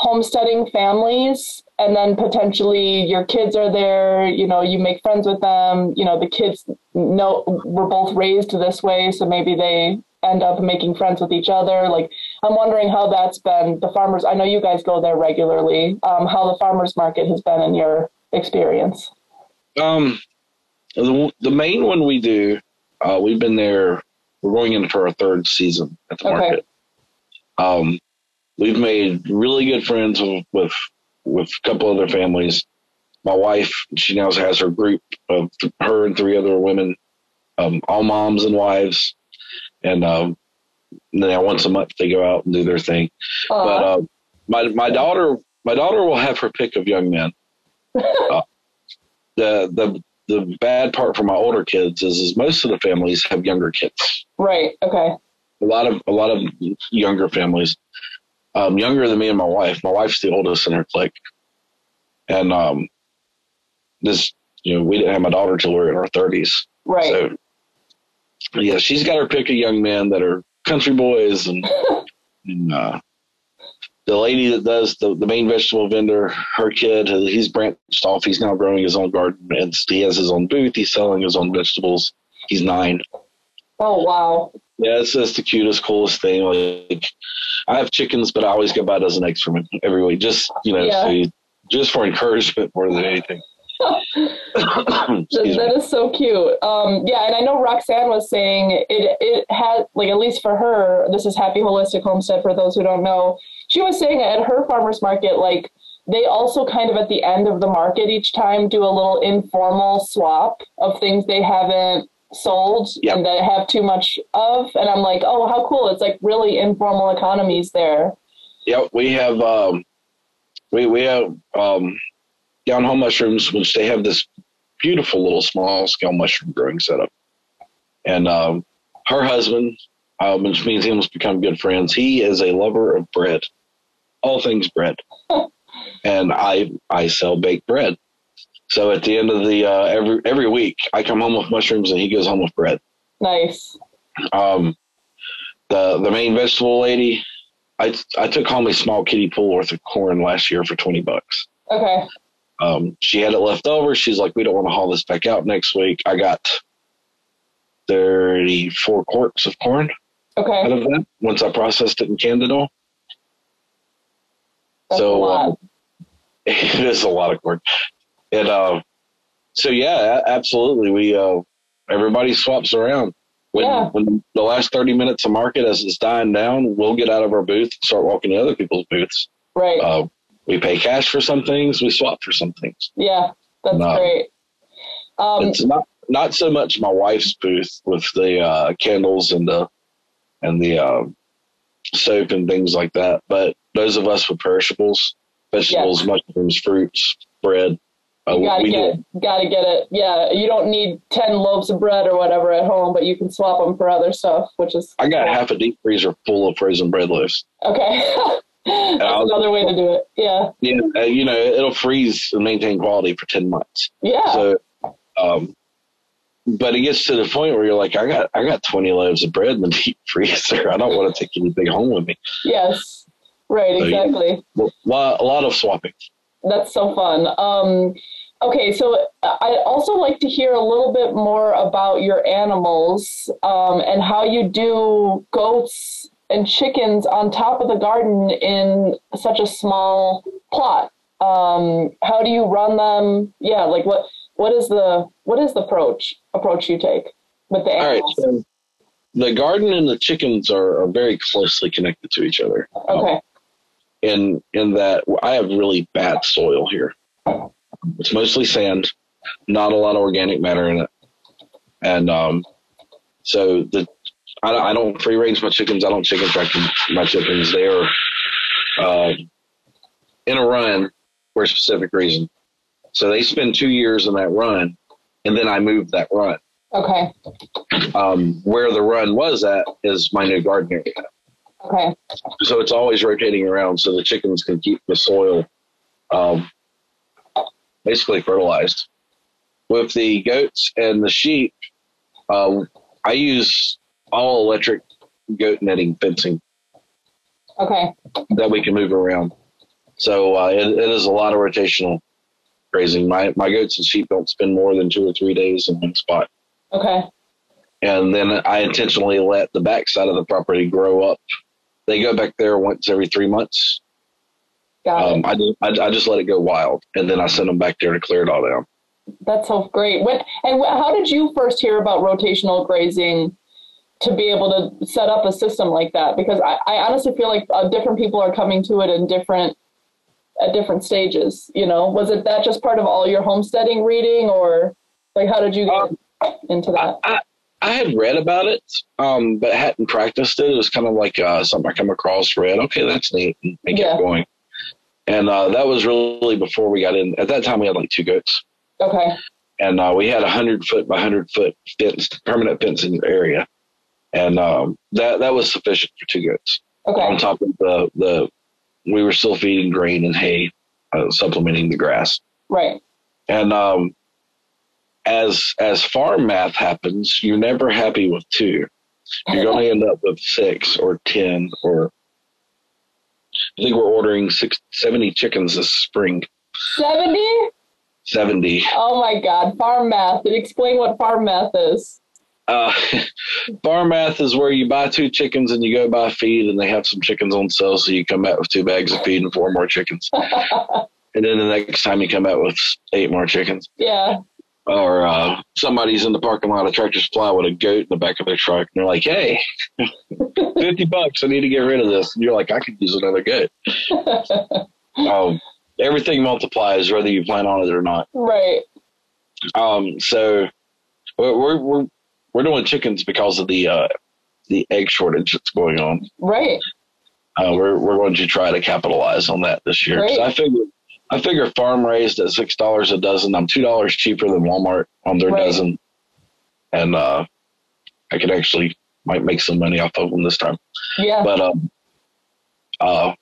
homesteading families and then potentially your kids are there you know you make friends with them you know the kids know we're both raised this way so maybe they end up making friends with each other like i'm wondering how that's been the farmers i know you guys go there regularly um, how the farmers market has been in your experience um the, the main one we do uh, we've been there we're going into our third season at the okay. market um we've made really good friends with, with, with a couple other families. My wife, she now has her group of her and three other women, um, all moms and wives. And, um, now once a month they go out and do their thing. Aww. But, uh, my, my daughter, my daughter will have her pick of young men. [laughs] uh, the, the, the bad part for my older kids is, is most of the families have younger kids. Right. Okay. A lot of, a lot of younger families um, younger than me and my wife. My wife's the oldest in her clique, and um, this you know we didn't have my daughter till we were in our thirties. Right. So yeah, she's got her pick of young men that are country boys and, [laughs] and uh, the lady that does the, the main vegetable vendor, her kid, he's branched off. He's now growing his own garden and he has his own booth. He's selling his own vegetables. He's nine. Oh wow! Yeah, it's just the cutest, coolest thing. Like, I have chickens, but I always go buy a dozen eggs from him every week. Just you know, Yeah. so you- just for encouragement more than anything. That, is so cute. Um, yeah, and I know Roxanne was saying it. It had like at least for her. This is Happy Holistic Homestead for those who don't know. She was saying at her farmers market, like they also kind of at the end of the market each time do a little informal swap of things they haven't sold Yep. and that have too much of. And I'm like, oh, how cool! It's like really informal economies there. Yep, we have um, we we have um, down home mushrooms, which they have this beautiful little small scale mushroom growing setup, and um, her husband, uh, which means he almost become good friends. He is a lover of bread, all things bread, [laughs] and I I sell baked bread. So at the end of the uh, every every week, I come home with mushrooms and he goes home with bread. Nice. Um, the the main vegetable lady, I I took home a small kiddie pool worth of corn last year for twenty bucks. Okay. Um, she had it left over. She's like, we don't want to haul this back out next week. I got thirty four quarts of corn okay. out of that once I processed it in canned it all. That's so um, [laughs] it is a lot of corn. And uh, so yeah, absolutely. We uh, everybody swaps around. When, Yeah. when the last 30 minutes of market as it's dying down, we'll get out of our booth and start walking to other people's booths. right. Uh, we pay cash for some things, we swap for some things. yeah. That's great. Um, it's not not so much my wife's booth with the uh, candles and the and the uh, soap and things like that, but those of us with perishables, vegetables, mushrooms, fruits, bread, uh, You gotta we get, do. gotta get it. Yeah, you don't need ten loaves of bread or whatever at home, but you can swap them for other stuff, which is I got half a deep freezer full of frozen bread loaves. okay. [laughs] That's I'll- another way to do it. Yeah, Yeah, uh, you know it'll freeze and maintain quality for ten months. yeah, So, um, but it gets to the point where you're like, I got I got twenty loaves of bread in the [laughs] deep freezer. I don't want to take anything home with me. yes, right, So, yeah. exactly. A lot, a lot of swapping. That's so fun. Um, okay, so I'd also like to hear a little bit more about your animals um, and how you do goats and chickens on top of the garden in such a small plot. Um, how do you run them? Yeah, like what what is the what is the approach approach you take with the All right. animals? So the garden and the chickens are, are very closely connected to each other. Okay, in in that I have really bad soil here. It's mostly sand, not a lot of organic matter in it, and um, so the I, I don't free range my chickens. I don't chicken track my chickens. They are uh, in a run for a specific reason. So they spend two years in that run, and then I move that run. okay, Um, where the run was at is my new garden area okay, so it's always rotating around so the chickens can keep the soil um, basically fertilized. With the goats and the sheep, uh, I use all electric goat netting fencing okay, that we can move around. So uh, it, it is a lot of rotational grazing. My my goats and sheep don't spend more than two or three days in one spot, okay, and then I intentionally let the backside of the property grow up. They go back there once every three months got it. Um, I, just, I, I just let it go wild, and then I send them back there to clear it all down. That's so great. When and how did you first hear about rotational grazing to be able to set up a system like that? Because I, I honestly feel like uh, different people are coming to it in different at different stages. You know, was it that just part of all your homesteading reading, or like how did you get into that? I, I had read about it, um, but hadn't practiced it. It was kind of like uh, something I come across, read, okay, that's neat, and, and Yeah. going. And uh, that was really before we got in. At that time, we had like two goats, Okay, and uh, we had a hundred foot by hundred foot fenced, permanent fencing area, and um, that that was sufficient for two goats. Okay. On top of the the, we were still feeding grain and hay, uh, supplementing the grass. right, And um, as as farm math happens, you're never happy with two. You're going to end up with six or ten or. I think we're ordering six, 70 chickens this spring. seventy. 70. Oh my God, farm math. Explain what farm math is. Uh, [laughs] farm math is where you buy two chickens and you go buy feed, and they have some chickens on sale, so you come back with two bags of feed and four more chickens. [laughs] and then the next time you come out with eight more chickens. Yeah. Or uh, somebody's in the parking lot of Tractor Supply with a goat in the back of their truck, and they're like, "Hey, [laughs] fifty bucks, I need to get rid of this." And you're like, "I could use another goat." um, everything multiplies whether you plan on it or not. Right. Um, so we're we're we're doing chickens because of the uh, the egg shortage that's going on. Right. Uh, we're we're going to try to capitalize on that this year. Great. I figure I figure farm raised at six dollars a dozen. I'm two dollars cheaper than Walmart on their Right. dozen, and uh, I could actually might make some money off of them this time. Yeah. But um, uh,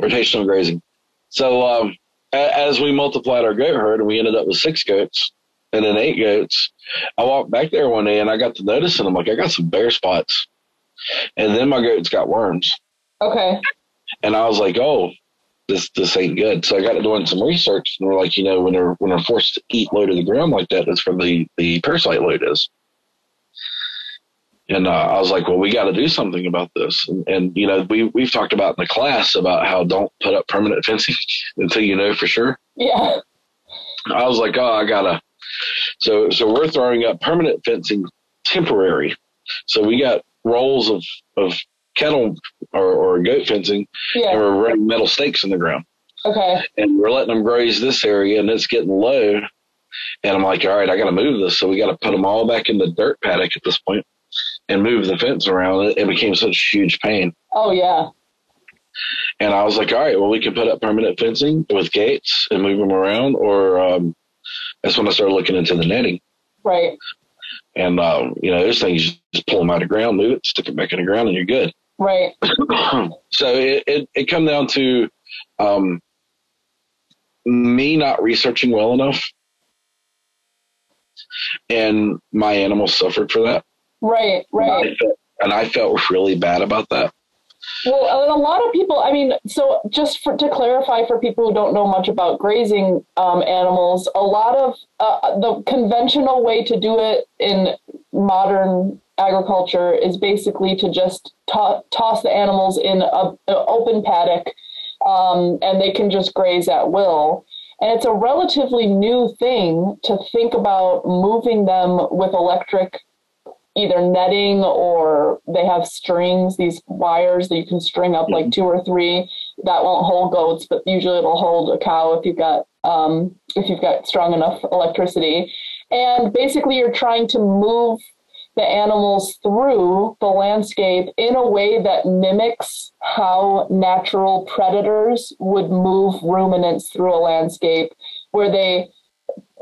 rotational grazing. So um, a- as we multiplied our goat herd, and we ended up with six goats and then eight goats. I walked back there one day and I got to notice, and I'm like, I got some bare spots, and then my goats got worms, okay. and I was like, oh. This this ain't good. So I got to doing some research, and we're like, you know, when they're when they're forced to eat low to the ground like that, that's where the the parasite load is. And uh, I was like, well, we got to do something about this. And, and you know, we we've talked about in the class about how don't put up permanent fencing [laughs] until you know for sure. Yeah. I was like, oh, I gotta. So so we're throwing up permanent fencing, temporary. So we got rolls of of cattle or, or goat fencing, and we're running metal stakes in the ground, Okay. and we're letting them graze this area, and it's getting low. And I'm like, all right, I got to move this. So we got to put them all back in the dirt paddock at this point, and move the fence around. It, it became such a huge pain. Oh yeah. And I was like, all right, well, we can put up permanent fencing with gates and move them around. Or um, that's when I started looking into the netting. Right. And, um, you know, those things, just pull them out of the ground, move it, stick it back in the ground, and you're good. Right. [clears throat] so it, it, it come down to um, me not researching well enough. And my animals suffered for that. Right. And Right. I felt, and I felt really bad about that. Well, a lot of people, I mean, so just for, to clarify for people who don't know much about grazing um, animals, a lot of uh, the conventional way to do it in modern agriculture is basically to just to- toss the animals in a, a open paddock um, and they can just graze at will. And it's a relatively new thing to think about moving them with electric either netting or they have strings, these wires that you can string up like two or three that won't hold goats, but usually it'll hold a cow if you've got um, if you've got strong enough electricity. And basically, you're trying to move the animals through the landscape in a way that mimics how natural predators would move ruminants through a landscape, where they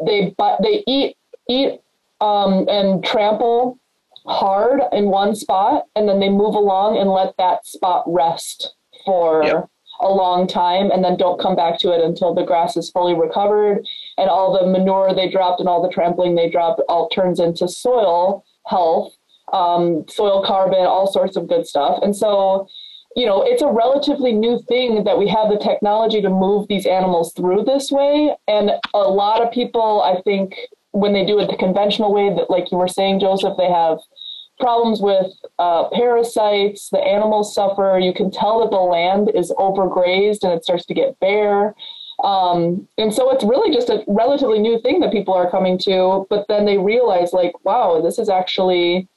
they but they eat eat um, and trample hard in one spot and then they move along and let that spot rest for Yep. a long time and then don't come back to it until the grass is fully recovered and all the manure they dropped and all the trampling they dropped all turns into soil health um, soil carbon all sorts of good stuff and so you know it's a relatively new thing that we have the technology to move these animals through this way and a lot of people i think when they do it the conventional way that like you were saying joseph they have problems with uh, parasites the animals suffer. You can tell that the land is overgrazed and it starts to get bare. Um, and so it's really just a relatively new thing that people are coming to but then they realize like wow this is actually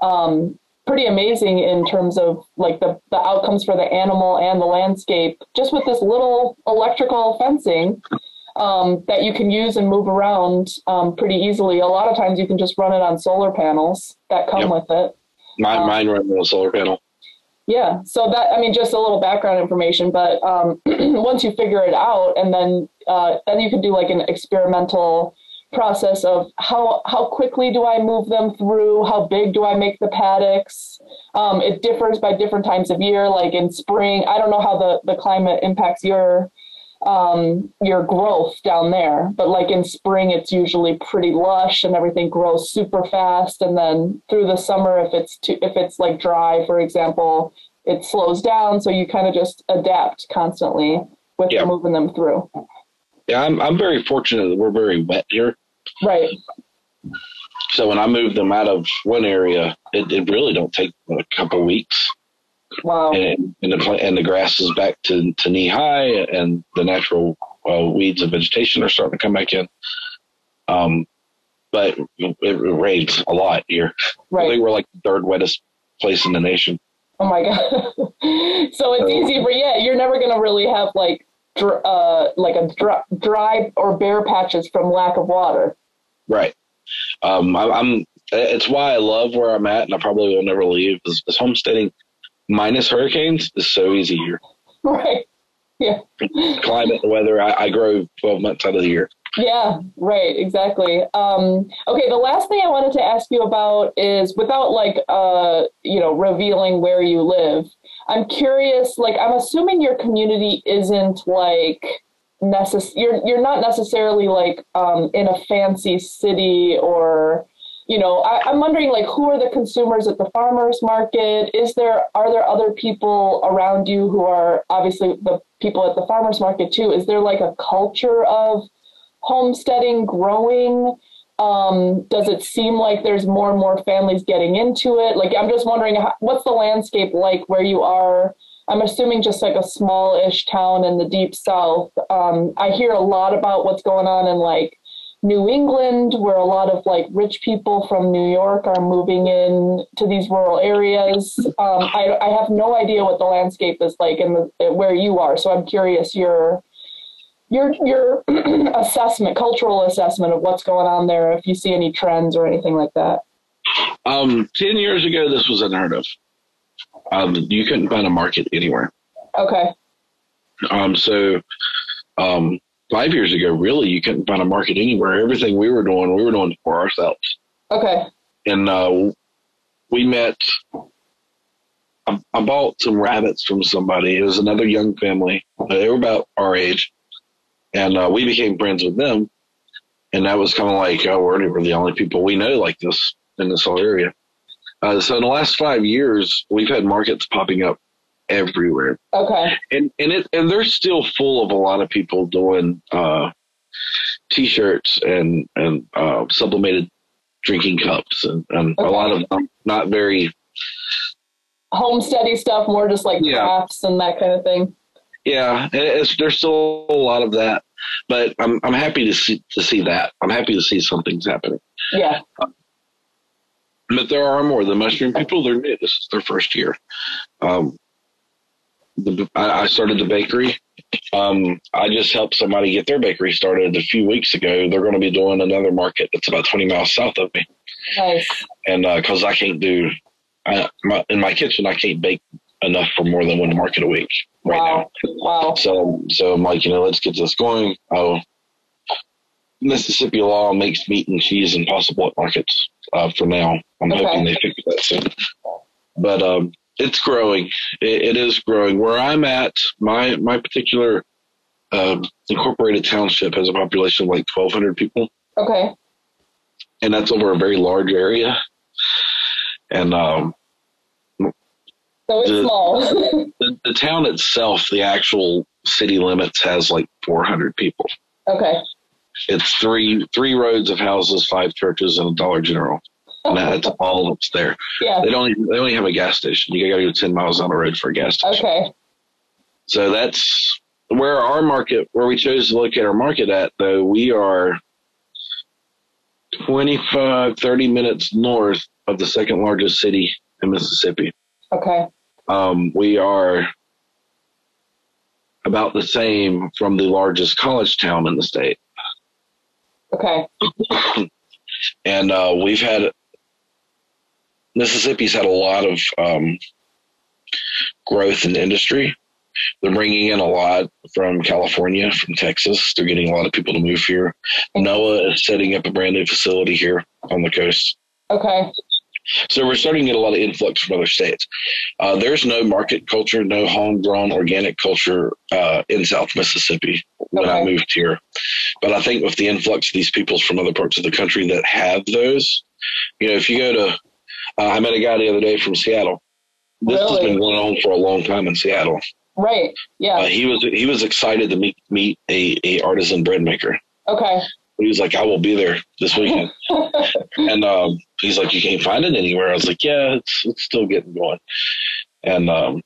um, pretty amazing in terms of like the, the outcomes for the animal and the landscape just with this little electrical fencing um, that you can use and move around um, pretty easily. A lot of times you can just run it on solar panels that come Yep. with it. Mine, Um, mine ran on a solar panel. Yeah, so that I mean, just a little background information. But um, [clears throat] once you figure it out, and then uh, then you can do like an experimental process of how how quickly do I move them through? How big do I make the paddocks? Um, it differs by different times of year. Like in spring, I don't know how the the climate impacts your um, your growth down there. But like in spring, it's usually pretty lush and everything grows super fast. And then through the summer, if it's too, if it's like dry, for example, it slows down. So you kind of just adapt constantly with Yeah. moving them through. Yeah, I'm I'm very fortunate that we're very wet here. Right. so when I move them out of one area, it, it really don't take a couple of weeks. Wow. And, and the plant, and the grass is back to, to knee high, and the natural uh, weeds and vegetation are starting to come back in. Um, but it, it rains a lot here. Right. I think we're like the third wettest place in the nation. Oh my god! [laughs] so it's easy for yeah. You're never gonna really have like dr- uh like a dry, dry or bare patches from lack of water. Right. Um, I, I'm. It's why I love where I'm at, and I probably will never leave. Is, is homesteading minus hurricanes is so easy here. [laughs] Right. Yeah. Climate, the weather. I, I grow 12 months out of the year. Yeah, right, exactly. Um, okay, the last thing I wanted to ask you about is without like uh, you know, revealing where you live. I'm curious, like I'm assuming your community isn't like necess- you're you're not necessarily like um, in a fancy city or you know, I, I'm wondering like who are the consumers at the farmers market? Is there are there other people around you who are obviously the people at the farmers market too? Is there like a culture of homesteading growing? Um, does it seem like there's more and more families getting into it? Like, I'm just wondering, how, what's the landscape like where you are? I'm assuming just like a small-ish town in the deep south. Um, I hear a lot about what's going on in like New England, where a lot of like rich people from New York are moving in to these rural areas. Um, I, I have no idea what the landscape is like in the where you are, so I'm curious your your your [clears throat] assessment, cultural assessment of what's going on there. If you see any trends or anything like that. Um, 10 years ago, this was unheard of. Um, you couldn't find a market anywhere. Okay. Um, so, um, five years ago, really, you couldn't find a market anywhere. Everything we were doing, we were doing for ourselves. Okay. And, uh, we met, I, I bought some rabbits from somebody. It was another young family. They were about our age. And, uh, we became friends with them. And that was kind of like, oh, we're, we're the only people we know like this in this whole area. Uh, so in the last five years, we've had markets popping up everywhere, Okay. and and it and they're still full of a lot of people doing uh, t-shirts and and uh, sublimated drinking cups, and, and a lot of them not very Homesteady stuff, more just like Yeah. crafts and that kind of thing. yeah. It's, there's still a lot of that, but I'm I'm happy to see to see that. I'm happy to see something's happening. Yeah. But there are more. The mushroom people, they're new. This is their first year. Um, the, I, I started the bakery. Um, I just helped somebody get their bakery started a few weeks ago. They're going to be doing another market that's about 20 miles south of me. Nice. And because I can't do, I, my, in my kitchen, I can't bake enough for more than one market a week right wow. now. Wow. So, so I'm like, you know, let's get this going. Oh, Mississippi law makes meat and cheese impossible at markets uh, for now. I'm Okay. hoping they fix that soon. But um, it's growing. It, it is growing. Where I'm at, my my particular um, incorporated township has a population of like 1,200 people, Okay. and that's over a very large area. And um, So it's The- small. [laughs] the, the town itself, the actual city limits, has like 400 people. okay. It's three three roads of houses, five churches, and a Dollar General. [laughs] That's all that's there. Yeah. They don't. Even, they only have a gas station. You got to go ten miles down the road for a gas station. Okay. So that's where our market, where we chose to locate our market at. Though we are 25, 30 minutes north of the second largest city in Mississippi. Okay. Um, we are about the same from the largest college town in the state. Okay. [coughs] and uh, we've had Mississippi's had a lot of um, growth in the industry. They're bringing in a lot from California, from Texas. They're getting a lot of people to move here. NOAA is setting up a brand new facility here on the coast. Okay. So we're starting to get a lot of influx from other states. Uh, there's no market culture, no homegrown organic culture uh, in South Mississippi when I moved here. But I think with the influx of these peoples from other parts of the country that have those, you know, if you go to, uh, I met a guy the other day from Seattle. This has been going on for a long time in Seattle. Right. Yeah. Uh, he was he was excited to meet meet a, a artisan bread maker. Okay. He was like, I will be there this weekend. [laughs] and um, he's like, you can't find it anywhere. I was like, yeah, it's it's still getting going. And um,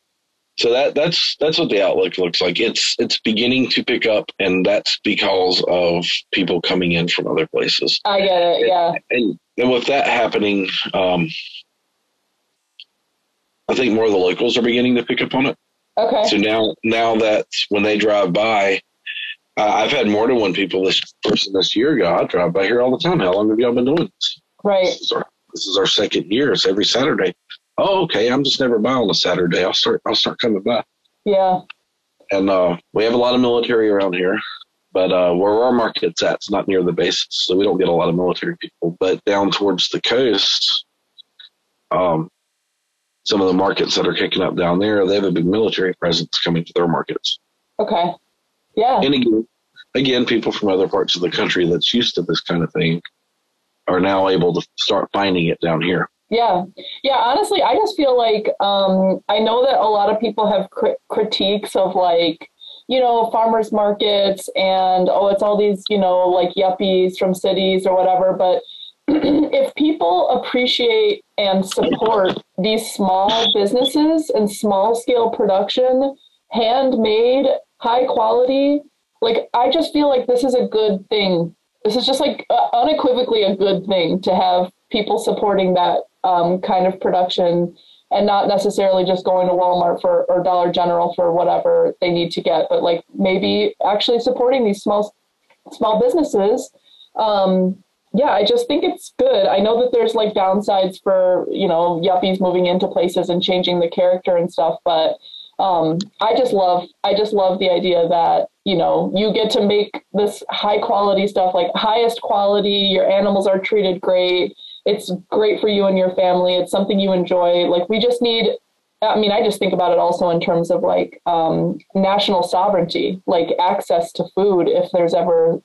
so that that's that's what the outlook looks like. It's it's beginning to pick up, and that's because of people coming in from other places. I get it. Yeah. And and with that happening, um, I think more of the locals are beginning to pick up on it. Okay. So now now that when they drive by, uh, I've had more than one people this person this year go, I drive by here all the time. How long have y'all been doing this? Right. This is our, this is our second year. It's every Saturday. Oh, okay. I'm just never by on a Saturday. I'll start. I'll start coming by. Yeah. And uh, we have a lot of military around here, but uh, where our market's at, it's not near the bases, so we don't get a lot of military people. But down towards the coast, um, some of the markets that are kicking up down there, they have a big military presence coming to their markets. Okay. Yeah. And again, again, people from other parts of the country that's used to this kind of thing are now able to start finding it down here. Yeah. Yeah. Honestly, I just feel like um, I know that a lot of people have cri- critiques of like, you know, farmers markets and, oh, it's all these, you know, like yuppies from cities or whatever. But [clears throat] if people appreciate and support these small businesses and small scale production, handmade, high quality, like I just feel like this is a good thing. This is just like uh, unequivocally a good thing to have people supporting that um, kind of production and not necessarily just going to Walmart for or Dollar General for whatever they need to get, but like maybe actually supporting these small small businesses. Um, yeah, I just think it's good. I know that there's like downsides for you know yuppies moving into places and changing the character and stuff, but um, I just love I just love the idea that you know you get to make this high quality stuff like highest quality. Your animals are treated great it's great for you and your family. It's something you enjoy. Like we just need I mean, I just think about it also in terms of like um, national sovereignty, like access to food if there's ever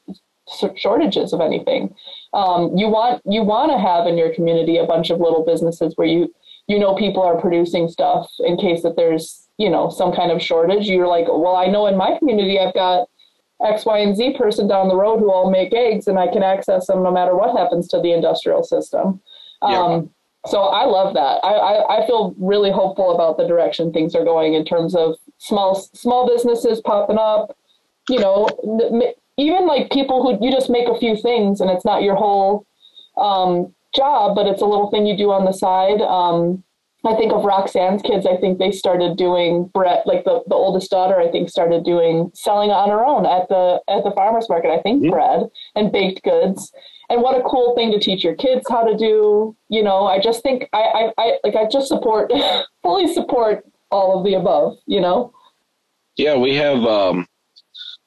shortages of anything. Um, you want you want to have in your community a bunch of little businesses where you you know people are producing stuff in case that there's you know some kind of shortage. You're like, well, I know in my community I've got X, Y, and Z person down the road who all make eggs, and I can access them no matter what happens to the industrial system. Yeah. Um, so I love that. I, I, I, feel really hopeful about the direction things are going in terms of small small businesses popping up. You know, even like people who you just make a few things and it's not your whole um, job, but it's a little thing you do on the side. Um, I think of Roxanne's kids. I think they started doing bread. Like the, the oldest daughter, I think started doing selling on her own at the at the farmers market. I think mm-hmm. bread and baked goods. And what a cool thing to teach your kids how to do. You know, I just think I I, I like I just support [laughs] fully support all of the above. You know. Yeah, we have. um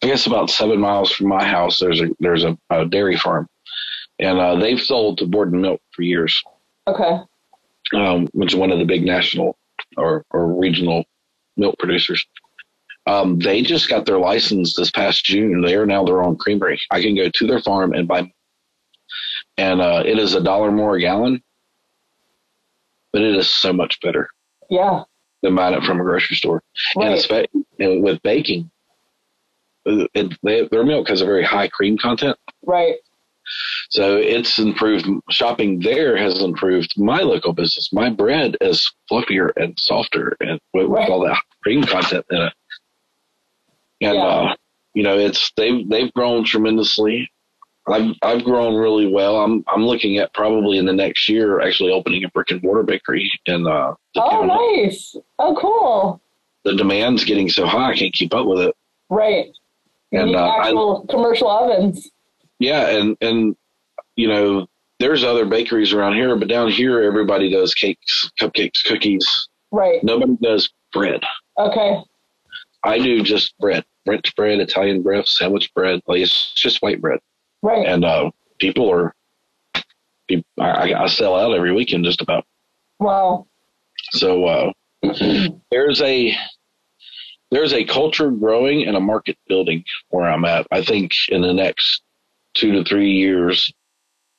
I guess about seven miles from my house. There's a there's a, a dairy farm, and uh, they've sold to Borden Milk for years. Okay um, which is one of the big national or, or regional milk producers. Um, they just got their license this past June. They are now their own creamery. I can go to their farm and buy, and uh, it is a dollar more a gallon, but it is so much better. Yeah. Than buying it from a grocery store, right. and, especially with baking, it, they, their milk has a very high cream content. Right. So it's improved. Shopping there has improved my local business. My bread is fluffier and softer, and with, right. all that cream content in it. And yeah. uh, you know, it's they've they've grown tremendously. I've I've grown really well. I'm I'm looking at probably in the next year actually opening a brick and mortar bakery in uh. oh, nice! Oh, cool. The demand's getting so high, I can't keep up with it. Right. You and uh, actual I, commercial ovens. Yeah, and and you know, there's other bakeries around here, but down here everybody does cakes, cupcakes, cookies. Right. Nobody does bread. Okay. I do just bread, French bread, Italian bread, sandwich bread. Like it's just white bread. Right. And uh, people are, I, I sell out every weekend just about. Wow. So uh, [clears throat] there's a there's a culture growing and a market building where I'm at. I think in the next two to three years,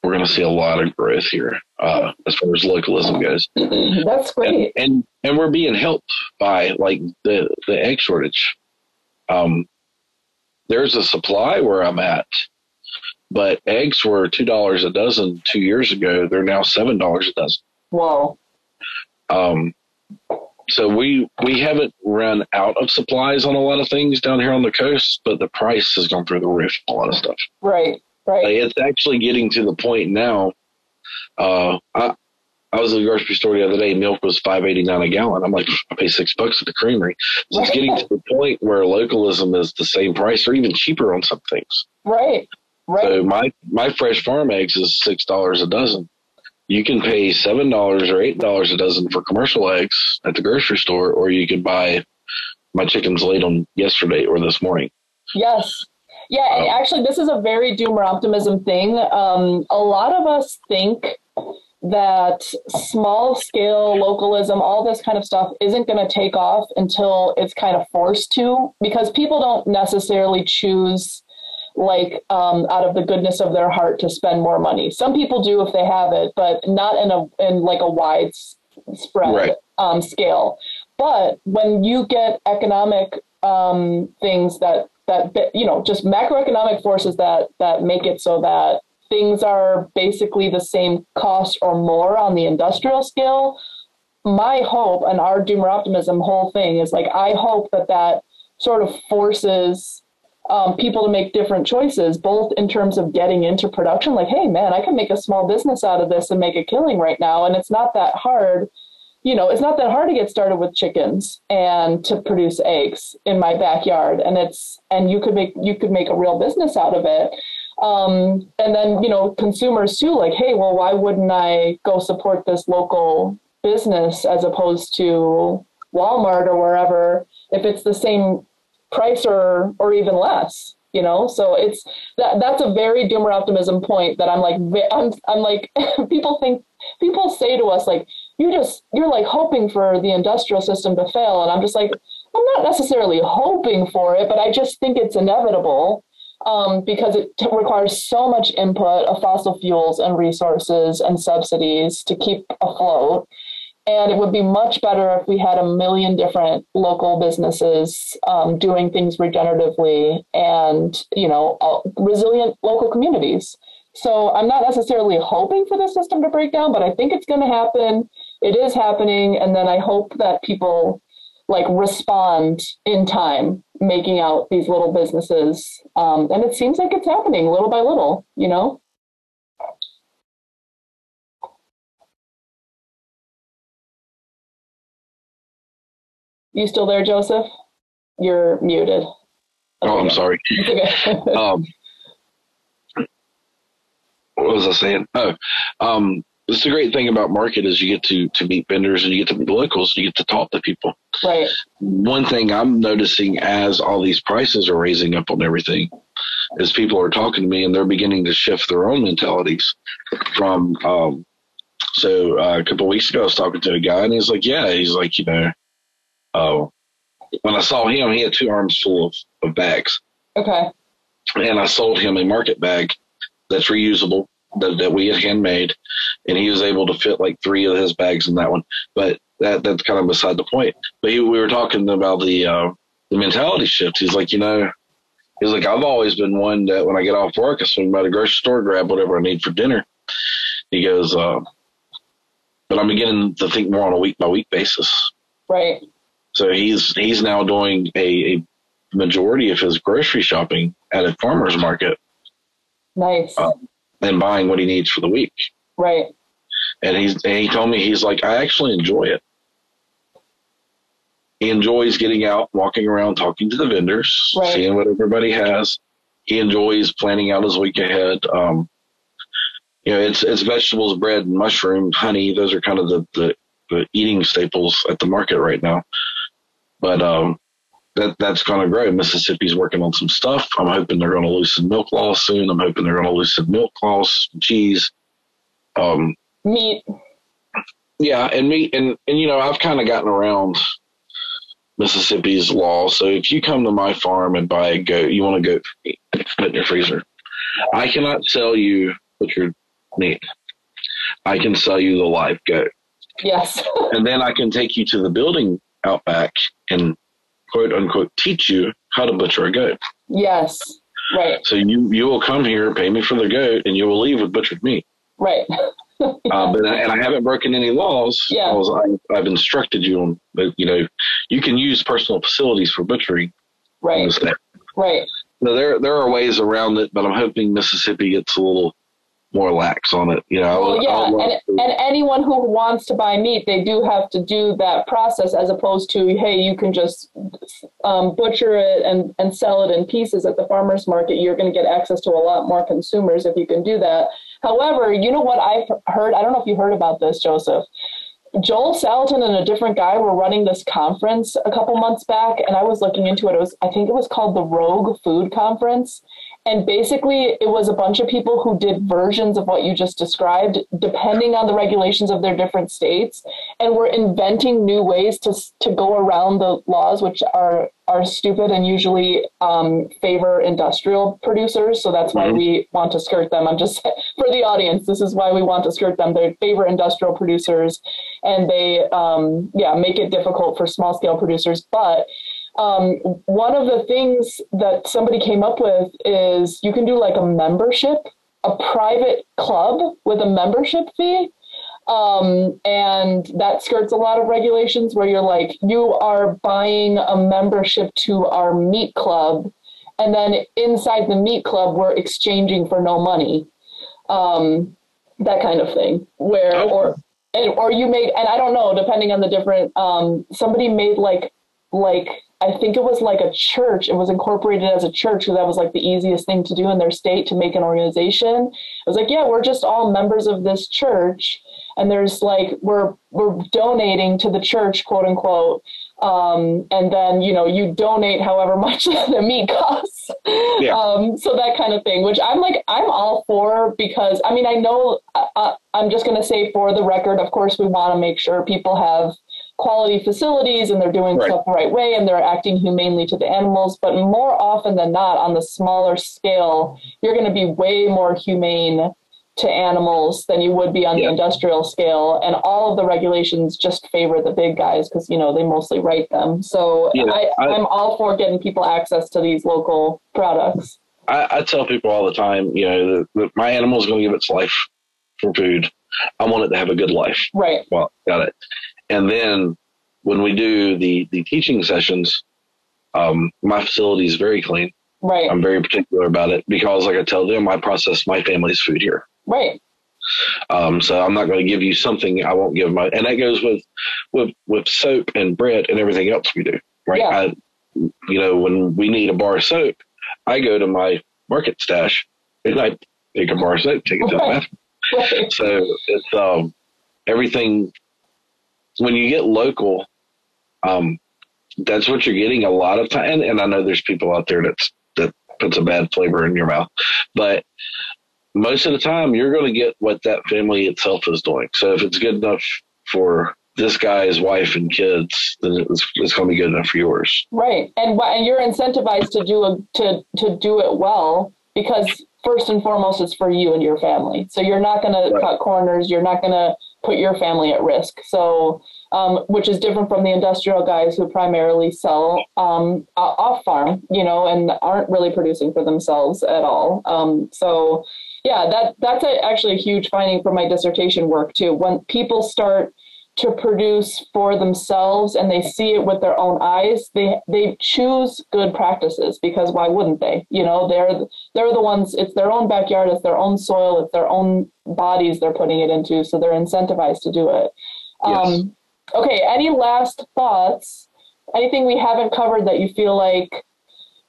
we're going to see a lot of growth here uh, as far as localism goes. That's great. And, and, and we're being helped by like the the egg shortage. Um, there's a supply where I'm at, but eggs were two dollars a dozen two years ago. They're now seven dollars a dozen. Whoa. Um, so we we haven't run out of supplies on a lot of things down here on the coast, but the price has gone through the roof on a lot of stuff. Right. Right. Like, it's actually getting to the point now. Uh, I I was at the grocery store the other day. Milk was five eighty nine a gallon. I'm like, I pay six bucks at the creamery. So it's getting to the point where localism is the same price or even cheaper on some things. Right. Right. So my my fresh farm eggs is six dollars a dozen. You can pay seven dollars or eight dollars a dozen for commercial eggs at the grocery store, or you can buy my chickens laid on yesterday or this morning. Yes. Yeah, actually, this is a very doomer optimism thing. Um, a lot of us think that small scale localism, all this kind of stuff, isn't going to take off until it's kind of forced to, because people don't necessarily choose like um, out of the goodness of their heart to spend more money. Some people do if they have it, but not in a in like a wide spread Right. um, scale. But when you get economic um, things that that you know just macroeconomic forces that that make it so that things are basically the same cost or more on the industrial scale. My hope and our doomer optimism whole thing is like i hope that that sort of forces um, people to make different choices both in terms of getting into production like hey man i can make a small business out of this and make a killing right now and it's not that hard you know, it's not that hard to get started with chickens and to produce eggs in my backyard. And it's, and you could make, you could make a real business out of it. Um, and then, you know, consumers too, like, hey, well, why wouldn't I go support this local business as opposed to Walmart or wherever if it's the same price or, or even less? You know, so it's that that's a very doomer optimism point that I'm like, I'm, I'm like, [laughs] people think, people say to us, like, you just you're like hoping for the industrial system to fail and i'm just like i'm not necessarily hoping for it but i just think it's inevitable um, because it t- requires so much input of fossil fuels and resources and subsidies to keep afloat and it would be much better if we had a million different local businesses um, doing things regeneratively and you know resilient local communities. So i'm not necessarily hoping for the system to break down but i think it's going to happen it is happening and then i hope that people like respond in time making out these little businesses um, and it seems like it's happening little by little you know you still there joseph you're muted Oh, I'm sorry. [laughs] Okay. Um, what was I saying? Oh, um, it's the great thing about market is you get to to meet vendors and you get to meet locals. You get to talk to people. right One thing I'm noticing as all these prices are raising up on everything is people are talking to me and they're beginning to shift their own mentalities from. Um, so uh, a couple of weeks ago, I was talking to a guy and he's like, "Yeah," he's like, you know, uh, when I saw him, he had two arms full of, of bags okay and I sold him a market bag that's reusable that, that we had handmade, and he was able to fit like three of his bags in that one. But that that's kind of beside the point. But he, we were talking about the uh, the mentality shift. He's like, you know, he's like, I've always been one that when I get off work, I swing by the grocery store, grab whatever I need for dinner. He goes, uh, but I'm beginning to think more on a week by week basis. right So he's he's now doing a, a majority of his grocery shopping at a farmer's market nice Oh. And buying what he needs for the week. right And he's and he told me he's like, I actually enjoy it. He enjoys getting out, walking around, talking to the vendors, Right. seeing what everybody has. He enjoys planning out his week ahead. Um, you know, it's it's vegetables, bread, and mushroom, honey. Those are kind of the, the, the eating staples at the market right now. But um, that that's going to grow. Mississippi's working on some stuff. I'm hoping they're going to loosen milk laws soon. I'm hoping they're going to loosen milk laws, cheese. Um, meat yeah, and meat, and and you know I've kind of gotten around Mississippi's law. So if you come to my farm and buy a goat, you want a goat meat, put in your freezer. I cannot sell you butchered meat. I can sell you the live goat, yes [laughs] and then I can take you to the building out back and quote unquote teach you how to butcher a goat. yes Right. So you you will come here, pay me for the goat, and you will leave with butchered meat. Right. uh, but and I haven't broken any laws. Yeah. because I, I've instructed you on. That. You know, you can use personal facilities for butchering. right. Right. So there there are ways around it, but I'm hoping Mississippi gets a little more lax on it. You know, Well, yeah, and, to- and anyone who wants to buy meat, they do have to do that process as opposed to, hey, you can just um, butcher it and, and sell it in pieces at the farmer's market. You're going to get access to a lot more consumers if you can do that. However, you know what I've heard? I don't know if you heard about this, Joseph. Joel Salatin and a different guy were running this conference a couple months back, and I was looking into it. It was, I think it was called the Rogue Food Conference. And basically, it was a bunch of people who did versions of what you just described, depending on the regulations of their different states, and were inventing new ways to to go around the laws, which are are stupid and usually um, favor industrial producers. So that's why Mhm. we want to skirt them. I'm just [laughs] for the audience. This is why we want to skirt them. They favor industrial producers, and they um, yeah make it difficult for small scale producers, but um, one of the things that somebody came up with is you can do like a membership, a private club with a membership fee. Um, and that skirts a lot of regulations where you're like, you are buying a membership to our meat club. And then inside the meat club, we're exchanging for no money. Um, that kind of thing where, Oh. or, and, or you made, and I don't know, depending on the different, um, somebody made like, like I think it was like a church. It was incorporated as a church because that was like the easiest thing to do in their state to make an organization. It was like, yeah, we're just all members of this church, and there's like we're we're donating to the church, quote unquote. Um, and then you know you donate however [laughs] much the meat costs. Yeah. Um, so that kind of thing, which I'm like I'm all for because I mean I know I, I'm just going to say for the record, of course we want to make sure people have quality facilities and they're doing Right. stuff the right way and they're acting humanely to the animals. But more often than not, on the smaller scale, you're going to be way more humane to animals than you would be on Yeah. the industrial scale. And all of the regulations just favor the big guys because, you know, they mostly write them. So Yeah, I, I- I'm all for getting people access to these local products. I, I tell people all the time, you know, that, that my animal's going to give its life for food. I want it to have a good life. Right. Well, got it. And then when we do the the teaching sessions, um, my facility is very clean. Right. I'm very particular about it because, like I tell them, I process my family's food here. right. Um, so I'm not going to give you something I won't give my, and that goes with with with soap and bread and everything else we do. Right. Yeah. I, you know, when we need a bar of soap, I go to my market stash and I take a bar of soap, take it to the bathroom. [laughs] So it's um everything when you get local, um, that's what you're getting a lot of time. And, and I know there's people out there that's that puts a bad flavor in your mouth, but most of the time you're going to get what that family itself is doing. So if it's good enough for this guy's wife and kids, then it's, it's going to be good enough for yours. Right, and and you're incentivized to do a, to to do it well because first and foremost, it's for you and your family. So you're not going to cut corners. You're not going to put your family at risk. So, um, which is different from the industrial guys who primarily sell um, off farm, you know, and aren't really producing for themselves at all. Um, so, yeah, that that's a, actually a huge finding from my dissertation work too. When people start to produce for themselves and they see it with their own eyes they they choose good practices because why wouldn't they? You know they're they're the ones it's their own backyard it's their own soil it's their own bodies they're putting it into so they're incentivized to do it. Yes. um okay any last thoughts? Anything we haven't covered that you feel like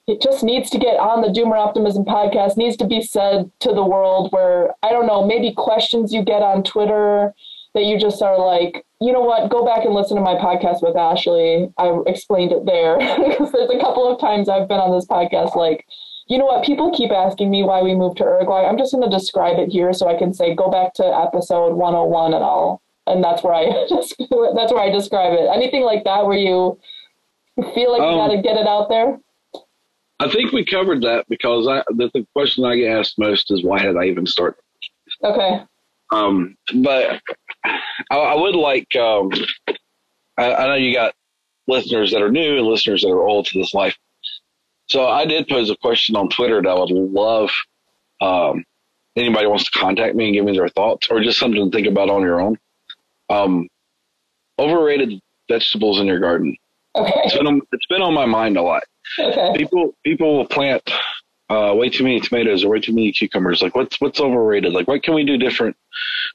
it just needs to get on the Doomer Optimism podcast, needs to be said to the world where, I don't know, maybe questions you get on Twitter that you just are like, you know what, go back and listen to my podcast with Ashley. I explained it there [laughs] because there's a couple of times I've been on this podcast like, you know what, people keep asking me why we moved to Uruguay. I'm just going to describe it here so I can say, go back to episode 101 and all. And that's where I [laughs] just, that's where I describe it. Anything like that where you feel like you Um, got to get it out there? I think we covered that because I, the, the question I get asked most is why did I even start Okay. Um, but I, I would like, um, I, I know you got listeners that are new and listeners that are old to this life. So I did pose a question on Twitter that I would love um, anybody wants to contact me and give me their thoughts or just something to think about on your own. Um, overrated vegetables in your garden. Okay. It's been on, it's been on my mind a lot. Okay. People people will plant uh, way too many tomatoes or way too many cucumbers. Like what's what's overrated? Like what can we do different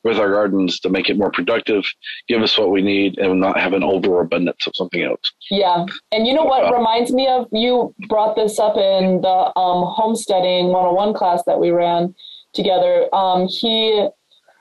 with our gardens to make it more productive, give us what we need, and not have an overabundance of something else? Yeah, and you know what Uh, reminds me of? You brought this up in the um, homesteading 101 class that we ran together. Um, he,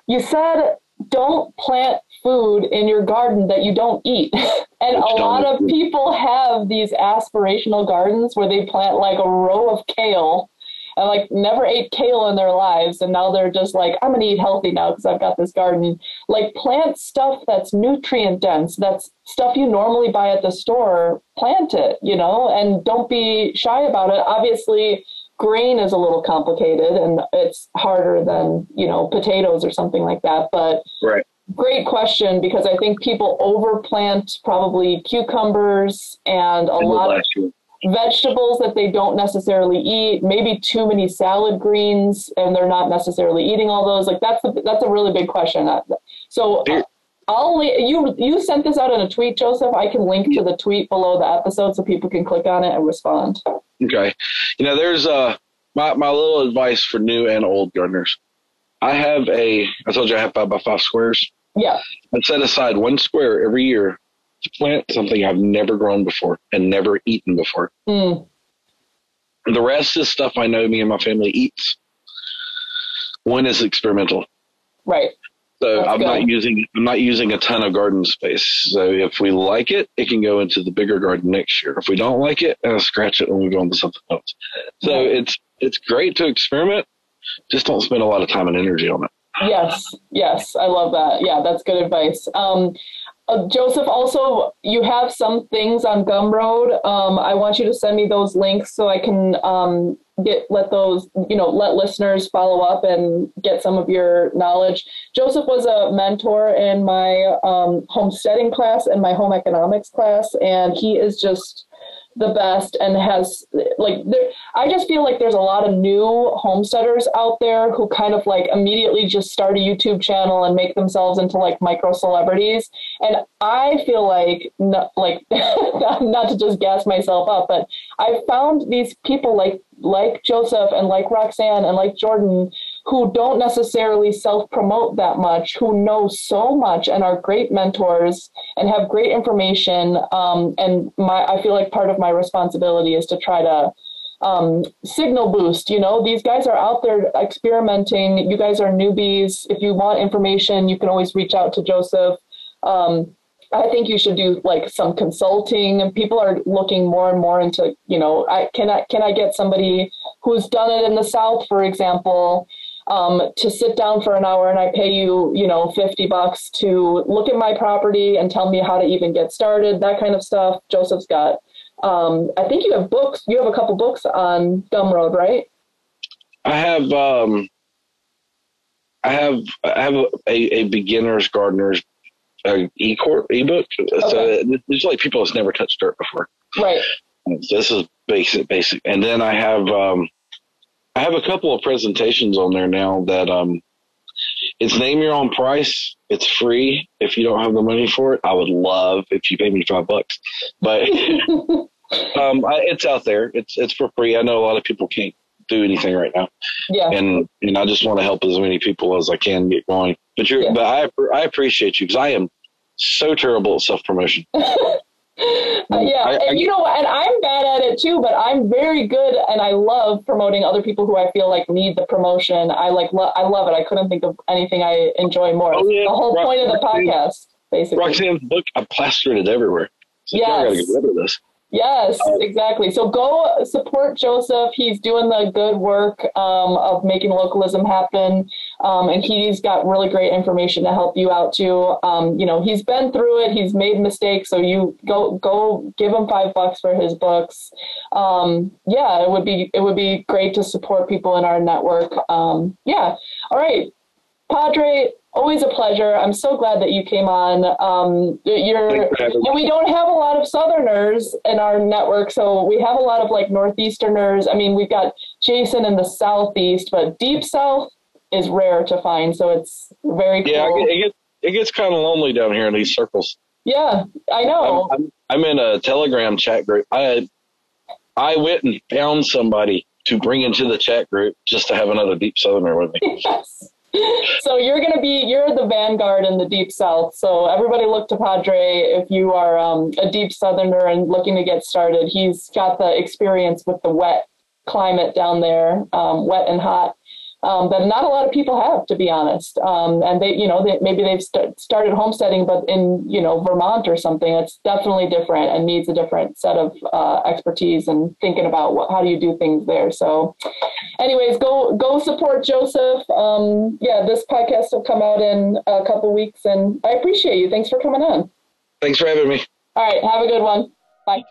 you said, don't plant food in your garden that you don't eat. [laughs] and Which a lot of people have these aspirational gardens where they plant like a row of kale and like never ate kale in their lives and now they're just like i'm gonna eat healthy now because i've got this garden like plant stuff that's nutrient dense that's stuff you normally buy at the store plant it you know and don't be shy about it obviously grain is a little complicated and it's harder than you know potatoes or something like that but Right. Great question because i think people overplant probably cucumbers and a lot of year. vegetables that they don't necessarily eat, maybe too many salad greens and they're not necessarily eating all those. Like that's a, that's a really big question. Uh, So There- I'll you you sent this out in a tweet, Joseph. I can link to the tweet below the episode so people can click on it and respond. Okay. You know, there's uh my my little advice for new and old gardeners. I have a I told you I have five by five squares. Yeah. I set aside one square every year to plant something I've never grown before and never eaten before. Mm, The rest is stuff I know me and my family eats. One is experimental. right. So That's I'm not using I'm not using a ton of garden space. So if we like it, it can go into the bigger garden next year. If we don't like it, I'll scratch it and move on to something else. So Right. it's it's great to experiment. Just don't spend a lot of time and energy on it. Yes. Yes. I love that. Yeah, that's good advice. Um, uh, Joseph, also, you have some things on Gumroad. Um, I want you to send me those links so I can um, get let those you know let listeners follow up and get some of your knowledge. Joseph was a mentor in my um, homesteading class and my home economics class, and he is just the best and has like there, I just feel like there's a lot of new homesteaders out there who kind of like immediately just start a YouTube channel and make themselves into like micro celebrities and I feel like not, like [laughs] not, to just gas myself up but I found these people like like Joseph and like Roxanne and like Jordan who don't necessarily self promote that much, who know so much and are great mentors and have great information. Um, and my, I feel like part of my responsibility is to try to um, signal boost. You know, these guys are out there experimenting. You guys are newbies. If you want information, you can always reach out to Joseph. Um, I think you should do like some consulting. And people are looking more and more into, you know, I can I can I get somebody who's done it in the South, for example, um, to sit down for an hour and I pay you, you know, 50 bucks to look at my property and tell me how to even get started, that kind of stuff. Joseph's got, um, I think you have books, you have a couple books on Gumroad, right? I have um I have I have a, a beginner's gardener's uh, e court ebook. So Okay. it's like people that's never touched dirt before. Right. So this is basic, basic. And then I have, um, I have a couple of presentations on there now that, um, it's name your own price. It's free. If you don't have the money for it, I would love if you pay me five bucks, but, [laughs] um, I, it's out there. It's, it's for free. I know a lot of people can't do anything right now. Yeah. And, and I just want to help as many people as I can get going. But you're, Yeah. but I, I appreciate you because I am so terrible at self promotion. [laughs] Yeah, I- I- and you know, what? and I'm bad at it too, but I'm very good, and I love promoting other people who I feel like need the promotion. I like, lo- I love it. I couldn't think of anything I enjoy more. Oh, yeah. The whole Rox- point of the podcast, basically. Roxanne's book, I plastered it everywhere. So y'all got to get rid of this. Yes, exactly. So go support Joseph. He's doing the good work um, of making localism happen, um, and he's got really great information to help you out too. Um, you know, he's been through it. He's made mistakes, so you go go give him five bucks for his books. Um, yeah, it would be it would be great to support people in our network. Um, yeah. All right. Padre, always a pleasure. I'm so glad that you came on. Um, you're, and we don't have a lot of Southerners in our network, so we have a lot of like Northeasterners. I mean, we've got Jason in the Southeast, but Deep South is rare to find, so it's very cool. Yeah, it gets, it gets kind of lonely down here in these circles. Yeah, I know. I'm, I'm, I'm in a Telegram chat group. I I went and found somebody to bring into the chat group just to have another deep southerner with me. [laughs] yes. So you're going to be you're the vanguard in the deep south. So everybody look to Padre if you are um, a deep southerner and looking to get started. He's got the experience with the wet climate down there, um, wet and hot um, that not a lot of people have, to be honest. Um, and they, you know, they, maybe they've st- started homesteading, but in, you know, Vermont or something, it's definitely different and needs a different set of uh, expertise and thinking about what, how do you do things there. So, anyways, go go support Joseph. Um, yeah, this podcast will come out in a couple weeks, and I appreciate you. Thanks for coming on. Thanks for having me. All right, have a good one. Bye.